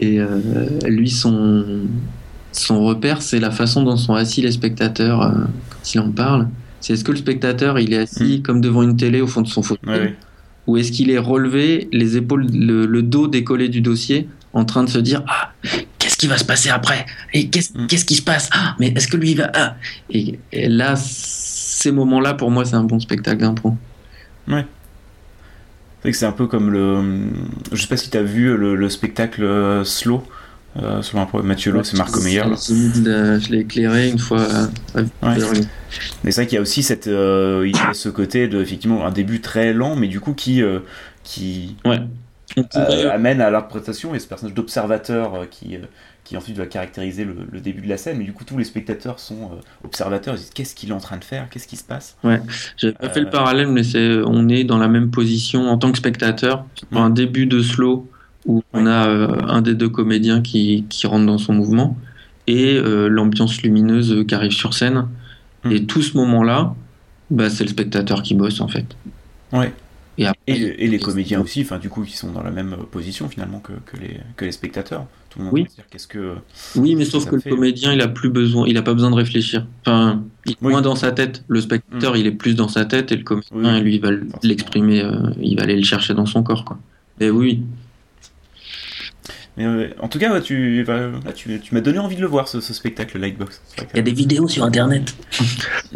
B: Et euh, lui, son, son repère, c'est la façon dont sont assis les spectateurs euh, quand il en parle. C'est est-ce que le spectateur, il est assis hmm. comme devant une télé au fond de son fauteuil Ou est-ce qu'il est relevé, les épaules, le, dos décollé du dossier, en train de se dire Ah, qu'est-ce qui va se passer après? Et qu'est-ce, hmm. qu'est-ce qui se passe? Ah, mais est-ce que lui, il va. Ah? Et, et là, ces moments-là, pour moi, c'est un bon spectacle d'impro.
A: Ouais c'est un peu comme le. Je sais pas si tu as vu le, spectacle euh, Slow. Euh, selon un Mathieu Lowe, c'est Marco Meyer.
B: Je l'ai éclairé une fois.
A: Euh, mais c'est vrai qu'il y a aussi cette, il y a ce côté de effectivement un début très lent, mais du coup qui qui amène à l'interprétation et ce personnage d'observateur qui qui ensuite va caractériser le, début de la scène, mais du coup tous les spectateurs sont euh, observateurs, ils disent qu'est-ce qu'il est en train de faire, qu'est-ce qui se passe?
B: Ouais, j'ai pas fait le euh, parallèle, mais c'est on est dans la même position en tant que spectateur, pour un début de slow où on a euh, un des deux comédiens qui, qui, rentre dans son mouvement et l'ambiance lumineuse qui arrive sur scène. Mm. Et tout ce moment-là, bah, c'est le spectateur qui bosse en fait.
A: Ouais. Et, et, les comédiens aussi, enfin du coup, qui sont dans la même position finalement que, que, les, que les spectateurs
B: oui.
A: Qu'est-ce que
B: oui, mais sauf que le comédien, il a plus besoin, il a pas besoin de réfléchir. Enfin, il est moins dans sa tête. Le spectateur, mm. il est plus dans sa tête et le comédien, lui, il va l'exprimer, euh, il va aller le chercher dans son corps, quoi. Et oui.
A: Mais euh, en tout cas, tu, tu, tu m'as donné envie de le voir, ce, spectacle Lightbox.
B: Il y a des vidéos sur Internet.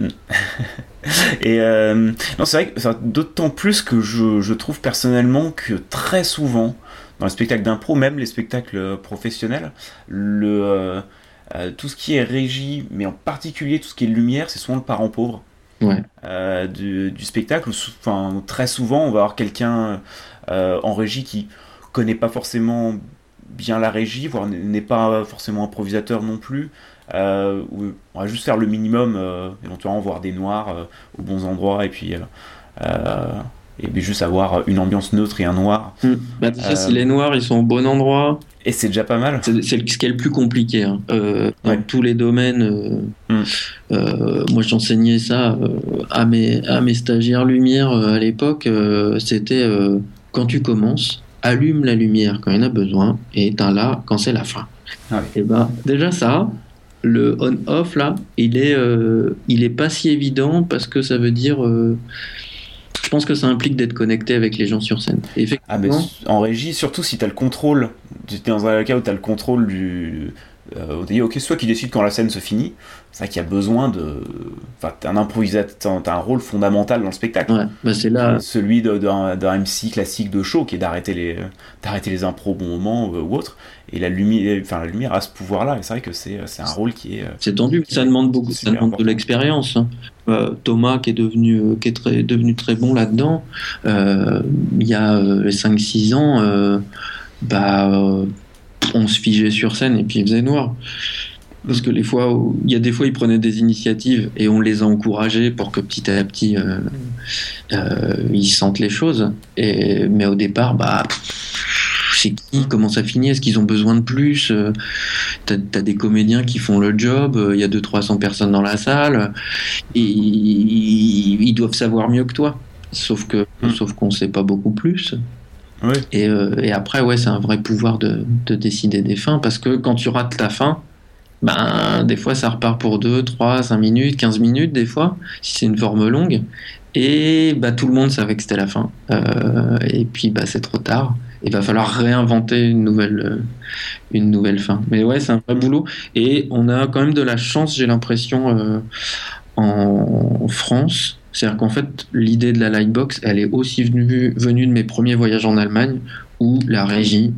A: et euh, non, c'est vrai que d'autant plus que je, je, trouve personnellement que très souvent, dans les spectacles d'impro, même les spectacles euh, professionnels, le, euh, euh, tout ce qui est régie, mais en particulier tout ce qui est lumière, c'est souvent le parent pauvre. du, spectacle. Enfin, très souvent, on va avoir quelqu'un en régie qui connaît pas forcément bien la régie, voire n'est pas forcément improvisateur non plus, où on va juste faire le minimum, éventuellement voir des noirs aux bons endroits, et puis et puis juste avoir une ambiance neutre et un noir.
B: Hmm. Bah, déjà, si les noirs ils sont au bon endroit,
A: et c'est déjà pas mal.
B: C'est ce qui est le plus compliqué. Hein. Euh, dans tous les domaines, euh, mm. euh, moi j'enseignais ça à, mes, à mes stagiaires lumière à l'époque. C'était quand tu commences, allume la lumière quand il y en a besoin et éteins-la quand c'est la fin. Ah et ben, déjà ça, le on-off là, il est, il est pas si évident parce que ça veut dire je pense que ça implique d'être connecté avec les gens sur scène.
A: Ah, mais en régie, surtout si tu as le contrôle, tu es dans un cas où tu as le contrôle du. Euh, dit, ok, soit qui décide quand la scène se finit, c'est vrai qu'il y a besoin de. Enfin, t'es un improvisateur, t'as un rôle fondamental dans le spectacle.
B: Ouais, bah c'est là.
A: Celui d'un MC classique de show qui est d'arrêter les, d'arrêter les impros au bon moment euh, ou autre. Et la lumière, enfin, la lumière a ce pouvoir-là. Et c'est vrai que c'est, c'est un rôle qui est. Euh,
B: c'est tendu, ça demande beaucoup, ça demande de l'expérience. Hein. Euh, Thomas qui est devenu, qui est très, devenu très bon là-dedans, il y a 5-6 ans, bah, on se figeait sur scène et puis il faisait noir. Parce que les fois, il y a des fois, ils prenaient des initiatives et on les a encouragés pour que petit à petit, euh, euh, ils sentent les choses. Et, mais au départ, bah, c'est qui Comment ça finit? Est-ce qu'ils ont besoin de plus? Euh, T'as as des comédiens qui font le job, il y a 200-300 personnes dans la salle, et ils, doivent savoir mieux que toi. Sauf que, hmm. sauf qu'on sait pas beaucoup plus. Et, et, après, ouais, c'est un vrai pouvoir de, de, décider des fins parce que quand tu rates ta fin, ben, des fois ça repart pour 2, 3, 5 minutes, 15 minutes des fois, si c'est une forme longue. Et bah, tout le monde savait que c'était la fin. Euh, et puis bah, c'est trop tard. Il va falloir réinventer une nouvelle, euh, une nouvelle fin. Mais ouais, c'est un vrai boulot. Et on a quand même de la chance, j'ai l'impression, euh, en France. C'est-à-dire qu'en fait, l'idée de la Lightbox, elle est aussi venue, venue de mes premiers voyages en Allemagne, où la régie,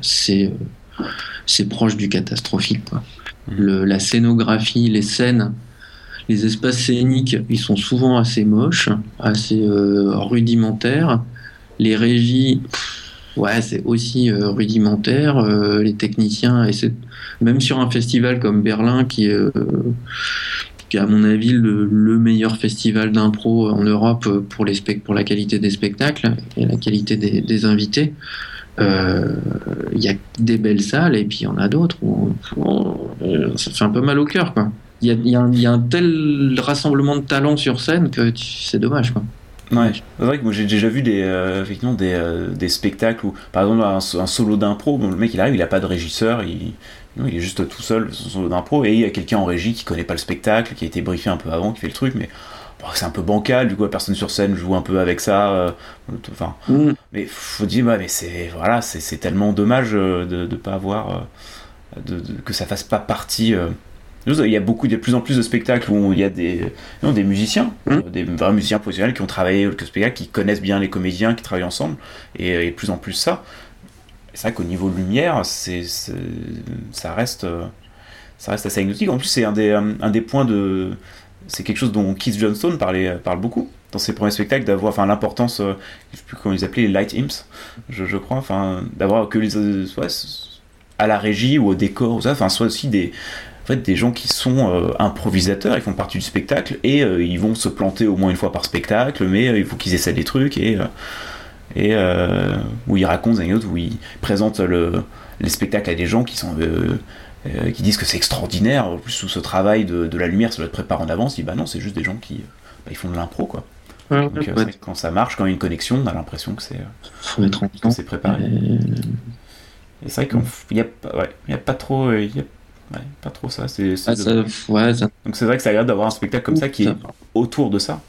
B: c'est c'est proche du catastrophique. Quoi la scénographie, les scènes, les espaces scéniques, ils sont souvent assez moches, assez euh, rudimentaires. Les régies, ouais, c'est aussi euh, rudimentaire. Euh, les techniciens, et même sur un festival comme Berlin, qui est, à mon avis le, meilleur festival d'impro en Europe pour, les pour la qualité des spectacles et la qualité des invités. Euh, il y a des belles salles et puis il y en a d'autres où, euh, ça fait un peu mal au cœur. Il y a, un tel rassemblement de talents sur scène que c'est dommage.
A: Ouais, c'est vrai que moi j'ai déjà vu euh, des, spectacles où, par exemple, un, solo d'impro, le mec il arrive, il a pas de régisseur, il, il est juste tout seul, son d'impro, et il y a quelqu'un en régie qui connaît pas le spectacle, qui a été briefé un peu avant, qui fait le truc, mais c'est un peu bancal, du coup, la personne sur scène joue un peu avec ça. Euh, enfin, mm. mais faut dire, mais c'est voilà, c'est tellement dommage euh, de ne pas avoir, euh, de, que ça fasse pas partie. il y a beaucoup, de plus en plus de spectacles où il y a des, non, des musiciens, mm. des vrais musiciens professionnels qui ont travaillé au spectacle, qui connaissent bien les comédiens, qui travaillent ensemble, et, et plus en plus ça. C'est vrai qu'au niveau de lumière, c'est, ça reste, ça reste assez anecdotique. En plus, c'est un des, un des points de c'est quelque chose dont Keith Johnstone parlait, parle beaucoup dans ses premiers spectacles, d'avoir enfin, l'importance, euh, je sais plus comment ils appelaient, les light imps, je, crois, enfin, d'avoir que les. Euh, soit à la régie ou au décor, ou ça, enfin, soit aussi des, en fait, des gens qui sont euh, improvisateurs, ils font partie du spectacle et ils vont se planter au moins une fois par spectacle, mais il faut qu'ils essaient des trucs et. Et où ils racontent des anecdotes, où ils présentent le, les spectacles à des gens qui sont euh, qui disent que c'est extraordinaire, en plus sous ce travail de, la lumière, ça doit être préparé en avance, ils disent bah non, c'est juste des gens qui bah, ils font de l'impro quoi. Donc, euh, quand ça marche, quand il y a une connexion, on a l'impression que c'est euh, c'est préparé. Et c'est vrai qu'il n'y a, ouais, y a pas trop. Y a, ouais, pas trop ça. C'est, ah, ouais, ça... Donc c'est vrai que c'est agréable d'avoir un spectacle comme ça qui est autour de ça.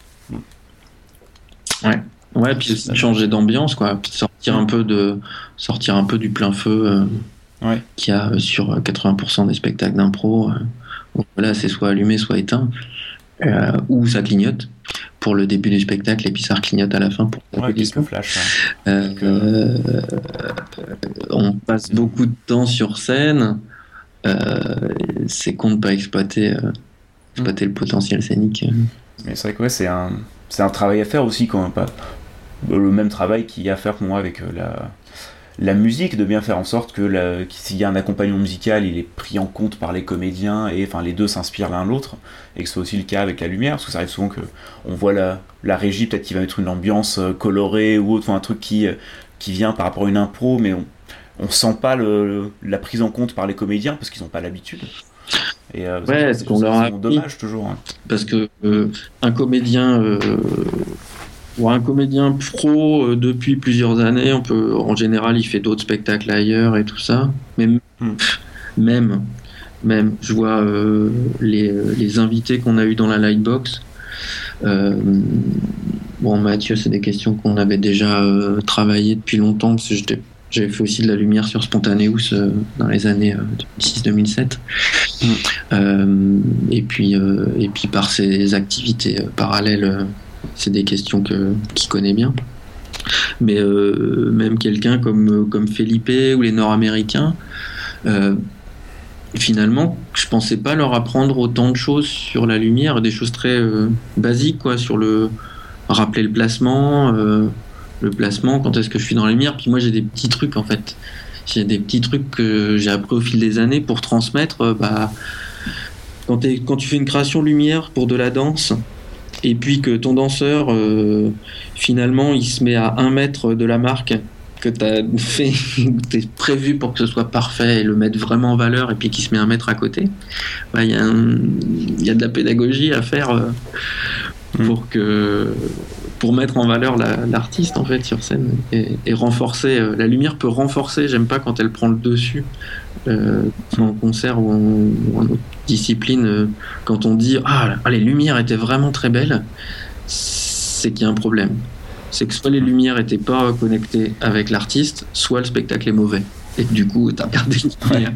B: Ouais. Ouais, puis changer d'ambiance, quoi. Puis sortir un peu de, sortir un peu du plein feu
A: ouais.
B: qu'il y a euh, sur 80% euh, des spectacles d'impro. Euh, voilà, c'est soit allumé, soit éteint, ou ça clignote pour le début du spectacle et puis ça clignote à la fin pour
A: ouais, quelques flashs,
B: on passe beaucoup de temps sur scène. c'est con de pas exploiter, exploiter le potentiel scénique.
A: Mais c'est vrai que ouais, c'est un, c'est un travail à faire aussi quand même pas le même travail qu'il y a à faire pour moi avec la la musique, de bien faire en sorte que s'il y a un accompagnement musical, il est pris en compte par les comédiens et enfin les deux s'inspirent l'un l'autre et que ce soit aussi le cas avec la lumière parce que ça arrive souvent que on voit la, la régie peut-être qui va mettre une ambiance euh, colorée ou autre, enfin, un truc qui, euh, qui vient par rapport à une impro mais on, on sent pas le, la prise en compte par les comédiens parce qu'ils n'ont pas l'habitude.
B: Et euh, ouais, c'est qu'on leur a
A: dommage toujours. Hein.
B: Parce que un comédien pour un comédien pro euh, depuis plusieurs années, on peut, en général, il fait d'autres spectacles ailleurs et tout ça. Mais hmm. même, même, je vois euh, les, euh, les, invités qu'on a eu dans la Lightbox. bon, Mathieu, c'est des questions qu'on avait déjà travaillé depuis longtemps parce que j'avais fait aussi de la lumière sur Spontaneous dans les années 2006-2007. Hmm. et puis, et puis par ses activités parallèles c'est des questions que qu'il connaît bien. Mais euh, même quelqu'un comme comme Felipe ou les Nord-Américains, euh, finalement, je pensais pas leur apprendre autant de choses sur la lumière, des choses très euh, basiques quoi, sur le rappeler le placement, le placement, quand est-ce que je suis dans la lumière. Puis moi j'ai des petits trucs en fait, j'ai des petits trucs que j'ai appris au fil des années pour transmettre. bah quand, quand tu fais une création lumière pour de la danse, et puis que ton danseur, euh, finalement, il se met à un mètre de la marque que tu as fait, es prévu pour que ce soit parfait et le mettre vraiment en valeur, et puis qu'il se met un mètre à côté, il y, y, a de la pédagogie à faire euh, mm. pour que pour mettre en valeur l'artiste en fait sur scène et, renforcer euh, la lumière peut renforcer j'aime pas quand elle prend le dessus euh, en concert ou en, autre discipline, euh, quand on dit ah, les lumières étaient vraiment très belles, c'est qu'il y a un problème. C'est que soit les lumières n'étaient pas connectées avec l'artiste, soit le spectacle est mauvais. Et du coup, tu as regardé les lumières.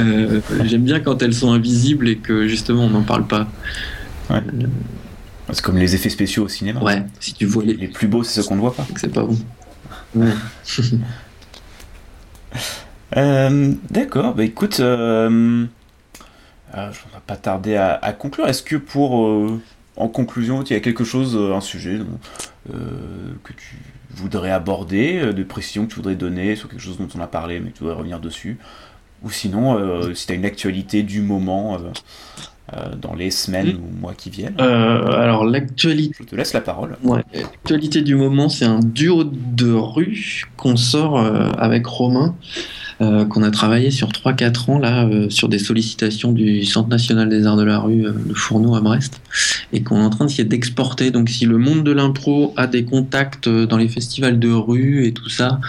B: Euh, j'aime bien quand elles sont invisibles et que justement on n'en parle pas.
A: C'est comme les effets spéciaux au cinéma.
B: Ouais, si tu vois les,
A: les plus beaux, c'est ceux qu'on ne voit pas.
B: C'est pas bon. Ouais.
A: Euh, d'accord, bah écoute, euh, euh, je ne vais pas tarder à, conclure. Est-ce que pour, en conclusion, il y a quelque chose, un sujet que tu voudrais aborder, de précision que tu voudrais donner sur quelque chose dont on a parlé, mais que tu voudrais revenir dessus? Ou sinon, si tu as une actualité du moment dans les semaines mm. ou mois qui viennent
B: Alors, l'actualité.
A: Je te laisse la parole.
B: Ouais, l'actualité du moment, c'est un duo de rue qu'on sort avec Romain. Euh, qu'on a travaillé sur 3-4 ans là euh, sur des sollicitations du Centre national des arts de la rue, euh, le Fourneau à Brest, et qu'on est en train d'essayer d'exporter. Donc si le monde de l'impro a des contacts dans les festivals de rue et tout ça,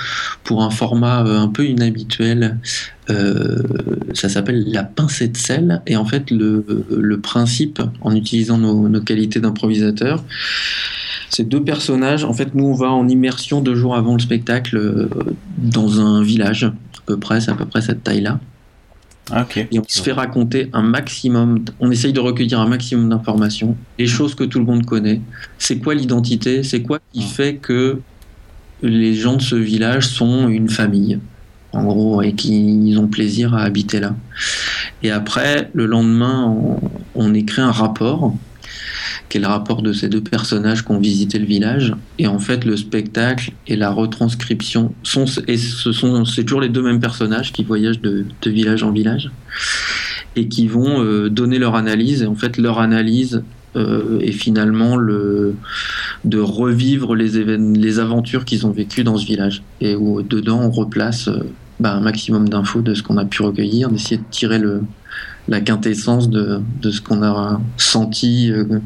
B: pour un format un peu inhabituel, ça s'appelle la pincée de sel. Et en fait, le, principe, en utilisant nos, nos qualités d'improvisateur, c'est deux personnages. En fait, nous, on va en immersion deux jours avant le spectacle dans un village peu près, c'est à peu près cette taille-là. Et on se fait raconter un maximum, on essaye de recueillir un maximum d'informations, les choses que tout le monde connaît. C'est quoi l'identité? C'est quoi qui fait que les gens de ce village sont une famille, en gros, et qu'ils ont plaisir à habiter là? Et après, le lendemain, on, on écrit un rapport quel rapport de ces deux personnages qui ont visité le village. Et en fait, le spectacle et la retranscription sont, et ce sont, c'est toujours les deux mêmes personnages qui voyagent de, village en village et qui vont euh, donner leur analyse. Et en fait, leur analyse euh, est finalement le, de revivre les, les aventures qu'ils ont vécues dans ce village. Et où dedans, on replace euh, bah, un maximum d'infos de ce qu'on a pu recueillir, d'essayer de tirer le, la quintessence de, de ce qu'on a senti, euh,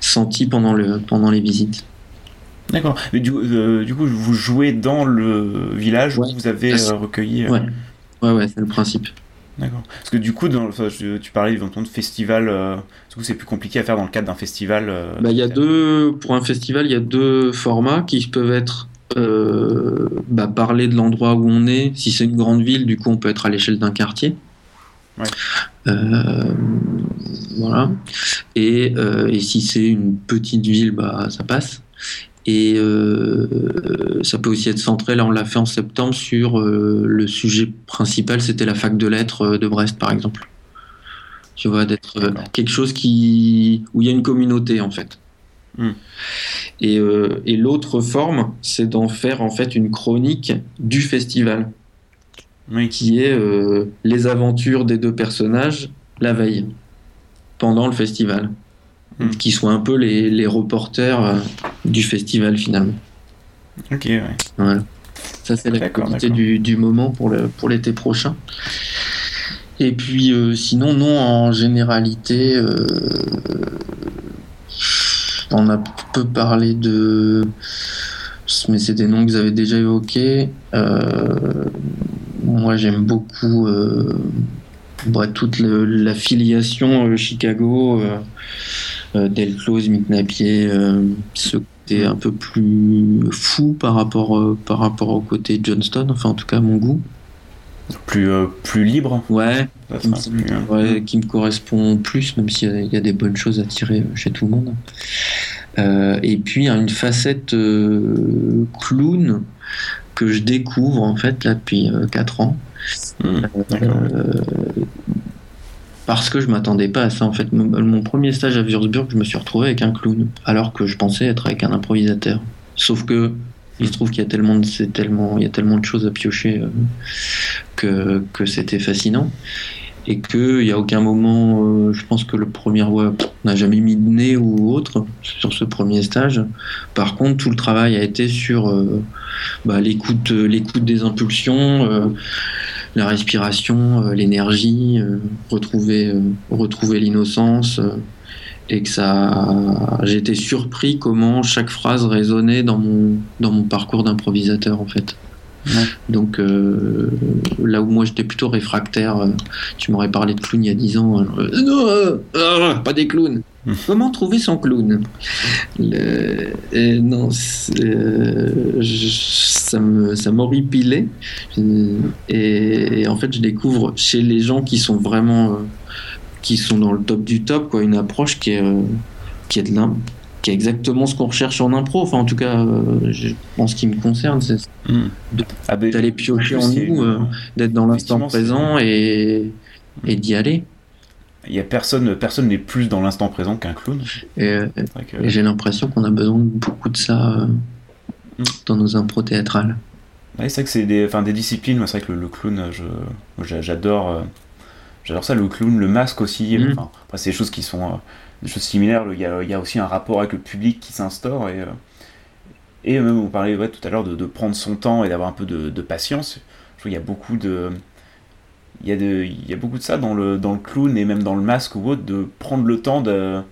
B: senti pendant, le, pendant les visites.
A: D'accord. Du, euh, du, coup, vous jouez dans le village où vous avez euh, recueilli.
B: Ouais, ouais, ouais c'est le principe.
A: D'accord. Parce que du coup, dans, tu parlais éventuellement de festival. du coup, c'est plus compliqué à faire dans le cadre d'un festival.
B: Bah, y a deux, pour un festival, il y a deux formats qui peuvent être bah, parler de l'endroit où on est. Si c'est une grande ville, du coup, on peut être à l'échelle d'un quartier. Euh, voilà. Et, euh, et si c'est une petite ville, bah, ça passe. Et euh, ça peut aussi être centré, là on l'a fait en septembre, sur le sujet principal, c'était la fac de lettres de Brest par exemple. Tu vois, d'être quelque chose qui, où il y a une communauté en fait. Hmm. Et, euh, et l'autre forme, c'est d'en faire en fait une chronique du festival,
A: Oui.
B: qui est euh, les aventures des deux personnages la veille, pendant le festival,
A: Hmm.
B: qui soient un peu les, les reporters euh, du festival finalement.
A: Ok, ouais.
B: Voilà. Ça, c'est l'actualité
A: d'accord.
B: du, du moment pour le pour l'été prochain. Et puis, euh, sinon, non, en généralité, on a peu parlé de. Mais c'est des noms que vous avez déjà évoqués. Euh, moi, j'aime beaucoup euh, bah, toute le- la filiation euh, Chicago, euh, Del Close, Mick Napier, ce côté un peu plus fou par rapport, par rapport au côté Johnston, enfin en tout cas à mon goût.
A: Plus, euh, plus libre.
B: Ouais, qui me,
A: sera plus,
B: ouais, qui me correspond plus, même s'il y y, a des bonnes choses à tirer chez tout le monde. Euh, et puis une facette euh, clown que je découvre en fait là depuis 4 ans.
A: hmm.
B: Euh, parce que je m'attendais pas à ça en fait. Mon, mon premier stage à Würzburg, je me suis retrouvé avec un clown, alors que je pensais être avec un improvisateur. Sauf que il se trouve qu'il y a tellement c'est tellement, il y a tellement de choses à piocher euh, que, que c'était fascinant. Et qu'il n'y a aucun moment, euh, je pense que le premier ouais, on n'a jamais mis de nez ou autre sur ce premier stage. Par contre, tout le travail a été sur euh, bah, l'écoute, l'écoute des impulsions, euh, la respiration, euh, l'énergie, euh, retrouver, euh, retrouver l'innocence. euh, et que ça, été surpris comment chaque phrase résonnait dans mon, dans mon parcours d'improvisateur en fait.
A: Ouais.
B: Donc euh, là où moi j'étais plutôt réfractaire, euh, tu m'aurais parlé de clown il y a 10 ans. alors, euh, non, pas des clowns. Comment trouver son clown? Le- euh, Non, je- ça me ça m'horripilait. Et, et en fait, je découvre chez les gens qui sont vraiment qui sont dans le top du top, quoi, une approche qui est qui est de l'im- qui est exactement ce qu'on recherche en impro. Enfin, en tout cas, euh, je- en ce qui me concerne, c'est
A: Hmm. Ah, ben,
B: d'aller piocher en nous, euh, d'être dans l'instant présent et et d'y aller.
A: Il y a personne, personne n'est plus dans l'instant présent qu'un clown.
B: Et, euh,
A: que-
B: et j'ai l'impression qu'on a besoin de beaucoup de ça euh,
A: Mm.
B: dans nos impros théâtrales.
A: Ouais, c'est vrai que c'est des, enfin, des disciplines. C'est vrai que le, le clown, j'adore, euh, j'adore ça. Le clown, le masque aussi.
B: Mhm.
A: Enfin, après, c'est des choses qui sont euh, des choses similaires. Il y, a, il y a aussi un rapport avec le public qui s'instaure et euh, et même vous parlez ouais, tout à l'heure de, de prendre son temps et d'avoir un peu de, de patience. Je trouve qu'il y a beaucoup de il y, a de, il y a beaucoup de ça dans le, dans le clown et même dans le masque ou autre, de prendre le temps de,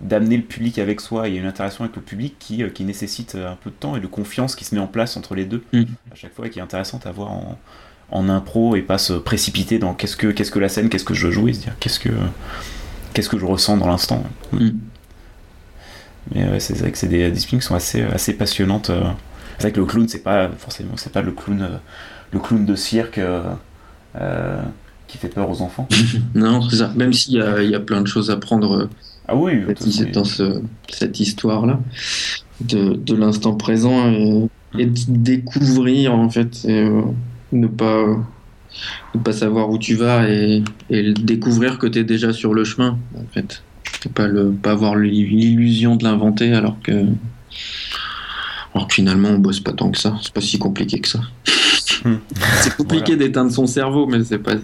A: d'amener le public avec soi. Il y a une interaction avec le public qui, euh, qui nécessite un peu de temps et de confiance qui se met en place entre les deux
B: Mm.
A: à chaque fois et qui est intéressante à voir en, en impro et pas se précipiter dans qu'est-ce que, qu'est-ce que la scène, qu'est-ce que je veux jouer, se dire qu'est-ce que, qu'est-ce que je ressens dans l'instant.
B: Mm.
A: Mais ouais, c'est vrai que c'est des disciplines qui sont assez, assez passionnantes. euh. C'est vrai que le clown, c'est pas forcément, c'est pas le clown, euh, le clown de cirque euh, qui fait peur aux enfants.
B: Non, c'est ça. Même s'il y a, il y a plein de choses à prendre
A: Ah oui,
B: dans ce- cette histoire-là de, de l'instant présent et, et de découvrir en fait, et, euh, ne pas ne pas savoir où tu vas et, et le découvrir que tu es déjà sur le chemin en fait. Pas le pas avoir l'illusion de l'inventer alors que alors que finalement on bosse pas tant que ça. C'est pas si compliqué que ça.
A: Hmm.
B: c'est compliqué d'éteindre son cerveau, mais c'est pas.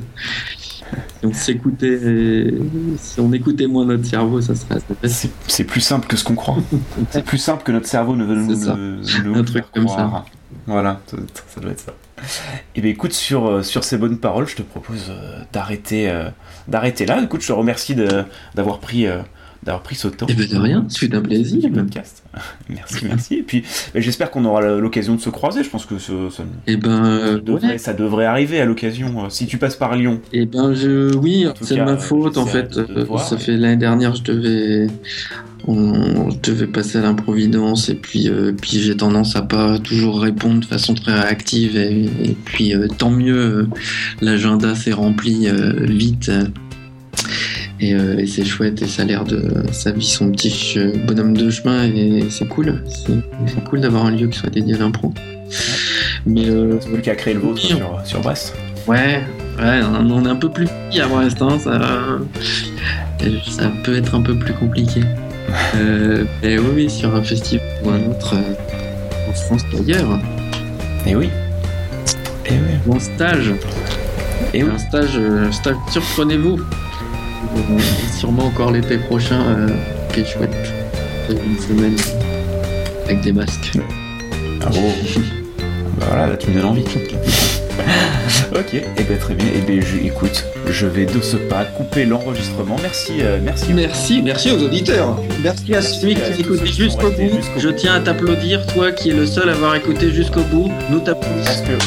B: Donc s'écouter, si on écoutait moins notre cerveau, ça serait assez facile.
A: c'est, plus simple que ce qu'on croit. c'est plus simple que notre cerveau ne veut nous,
B: ça.
A: ne- nous
B: Un
A: le
B: truc
A: faire
B: comme
A: croire. Voilà, ça, ça doit être ça. Et bien écoute, sur, euh, sur ces bonnes paroles, je te propose euh, d'arrêter, euh, d'arrêter là. Écoute, je te remercie d'avoir pris, d'avoir pris ce temps.
B: Eh ben de rien, c'est un plaisir.
A: podcast. merci, merci. Et puis, ben, j'espère qu'on aura l'occasion de se croiser. Je pense que ce-
B: Eh ben, euh,
A: ça devrait,
B: ouais.
A: ça devrait arriver à l'occasion. euh, Si tu passes par Lyon,
B: Eh ben, je, oui, c'est de ma faute en fait. Euh,
A: voir,
B: ça
A: et-
B: fait l'année dernière, je devais, on, je devais passer à l'improvidence et puis, euh, puis j'ai tendance à pas toujours répondre de façon très réactive et, et puis euh, tant mieux, euh, l'agenda s'est rempli vite. Et, euh, et c'est chouette et ça a l'air de ça vit son petit bonhomme de chemin et c'est cool c'est cool d'avoir un lieu qui soit dédié à l'impro mais euh,
A: c'est plus qu'à créer le vôtre
B: oui.
A: sur, sur Brest.
B: Ouais, ouais, on est un peu plus petit à Brest, hein, ça, peut être un peu plus compliqué. Euh, et oui, sur un festival ou un autre euh, en France d'ailleurs.
A: Et oui. Et oui.
B: Mon stage.
A: Et oui.
B: Un stage, euh, stage surprenez-vous. Sûrement encore l'été prochain, euh, qui est chouette. Une semaine avec des masques.
A: Ah bon Bah voilà, là tu me donnes envie. ok, et eh ben très bien. Et ben je, écoute, je vais de ce pas couper l'enregistrement. Merci, euh, merci.
B: Merci, merci aux auditeurs. Merci à celui qui a écouté jusqu'au bout. Je
A: bout.
B: tiens à t'applaudir, toi qui es le seul à avoir écouté jusqu'au bout. Nous t'applaudissons.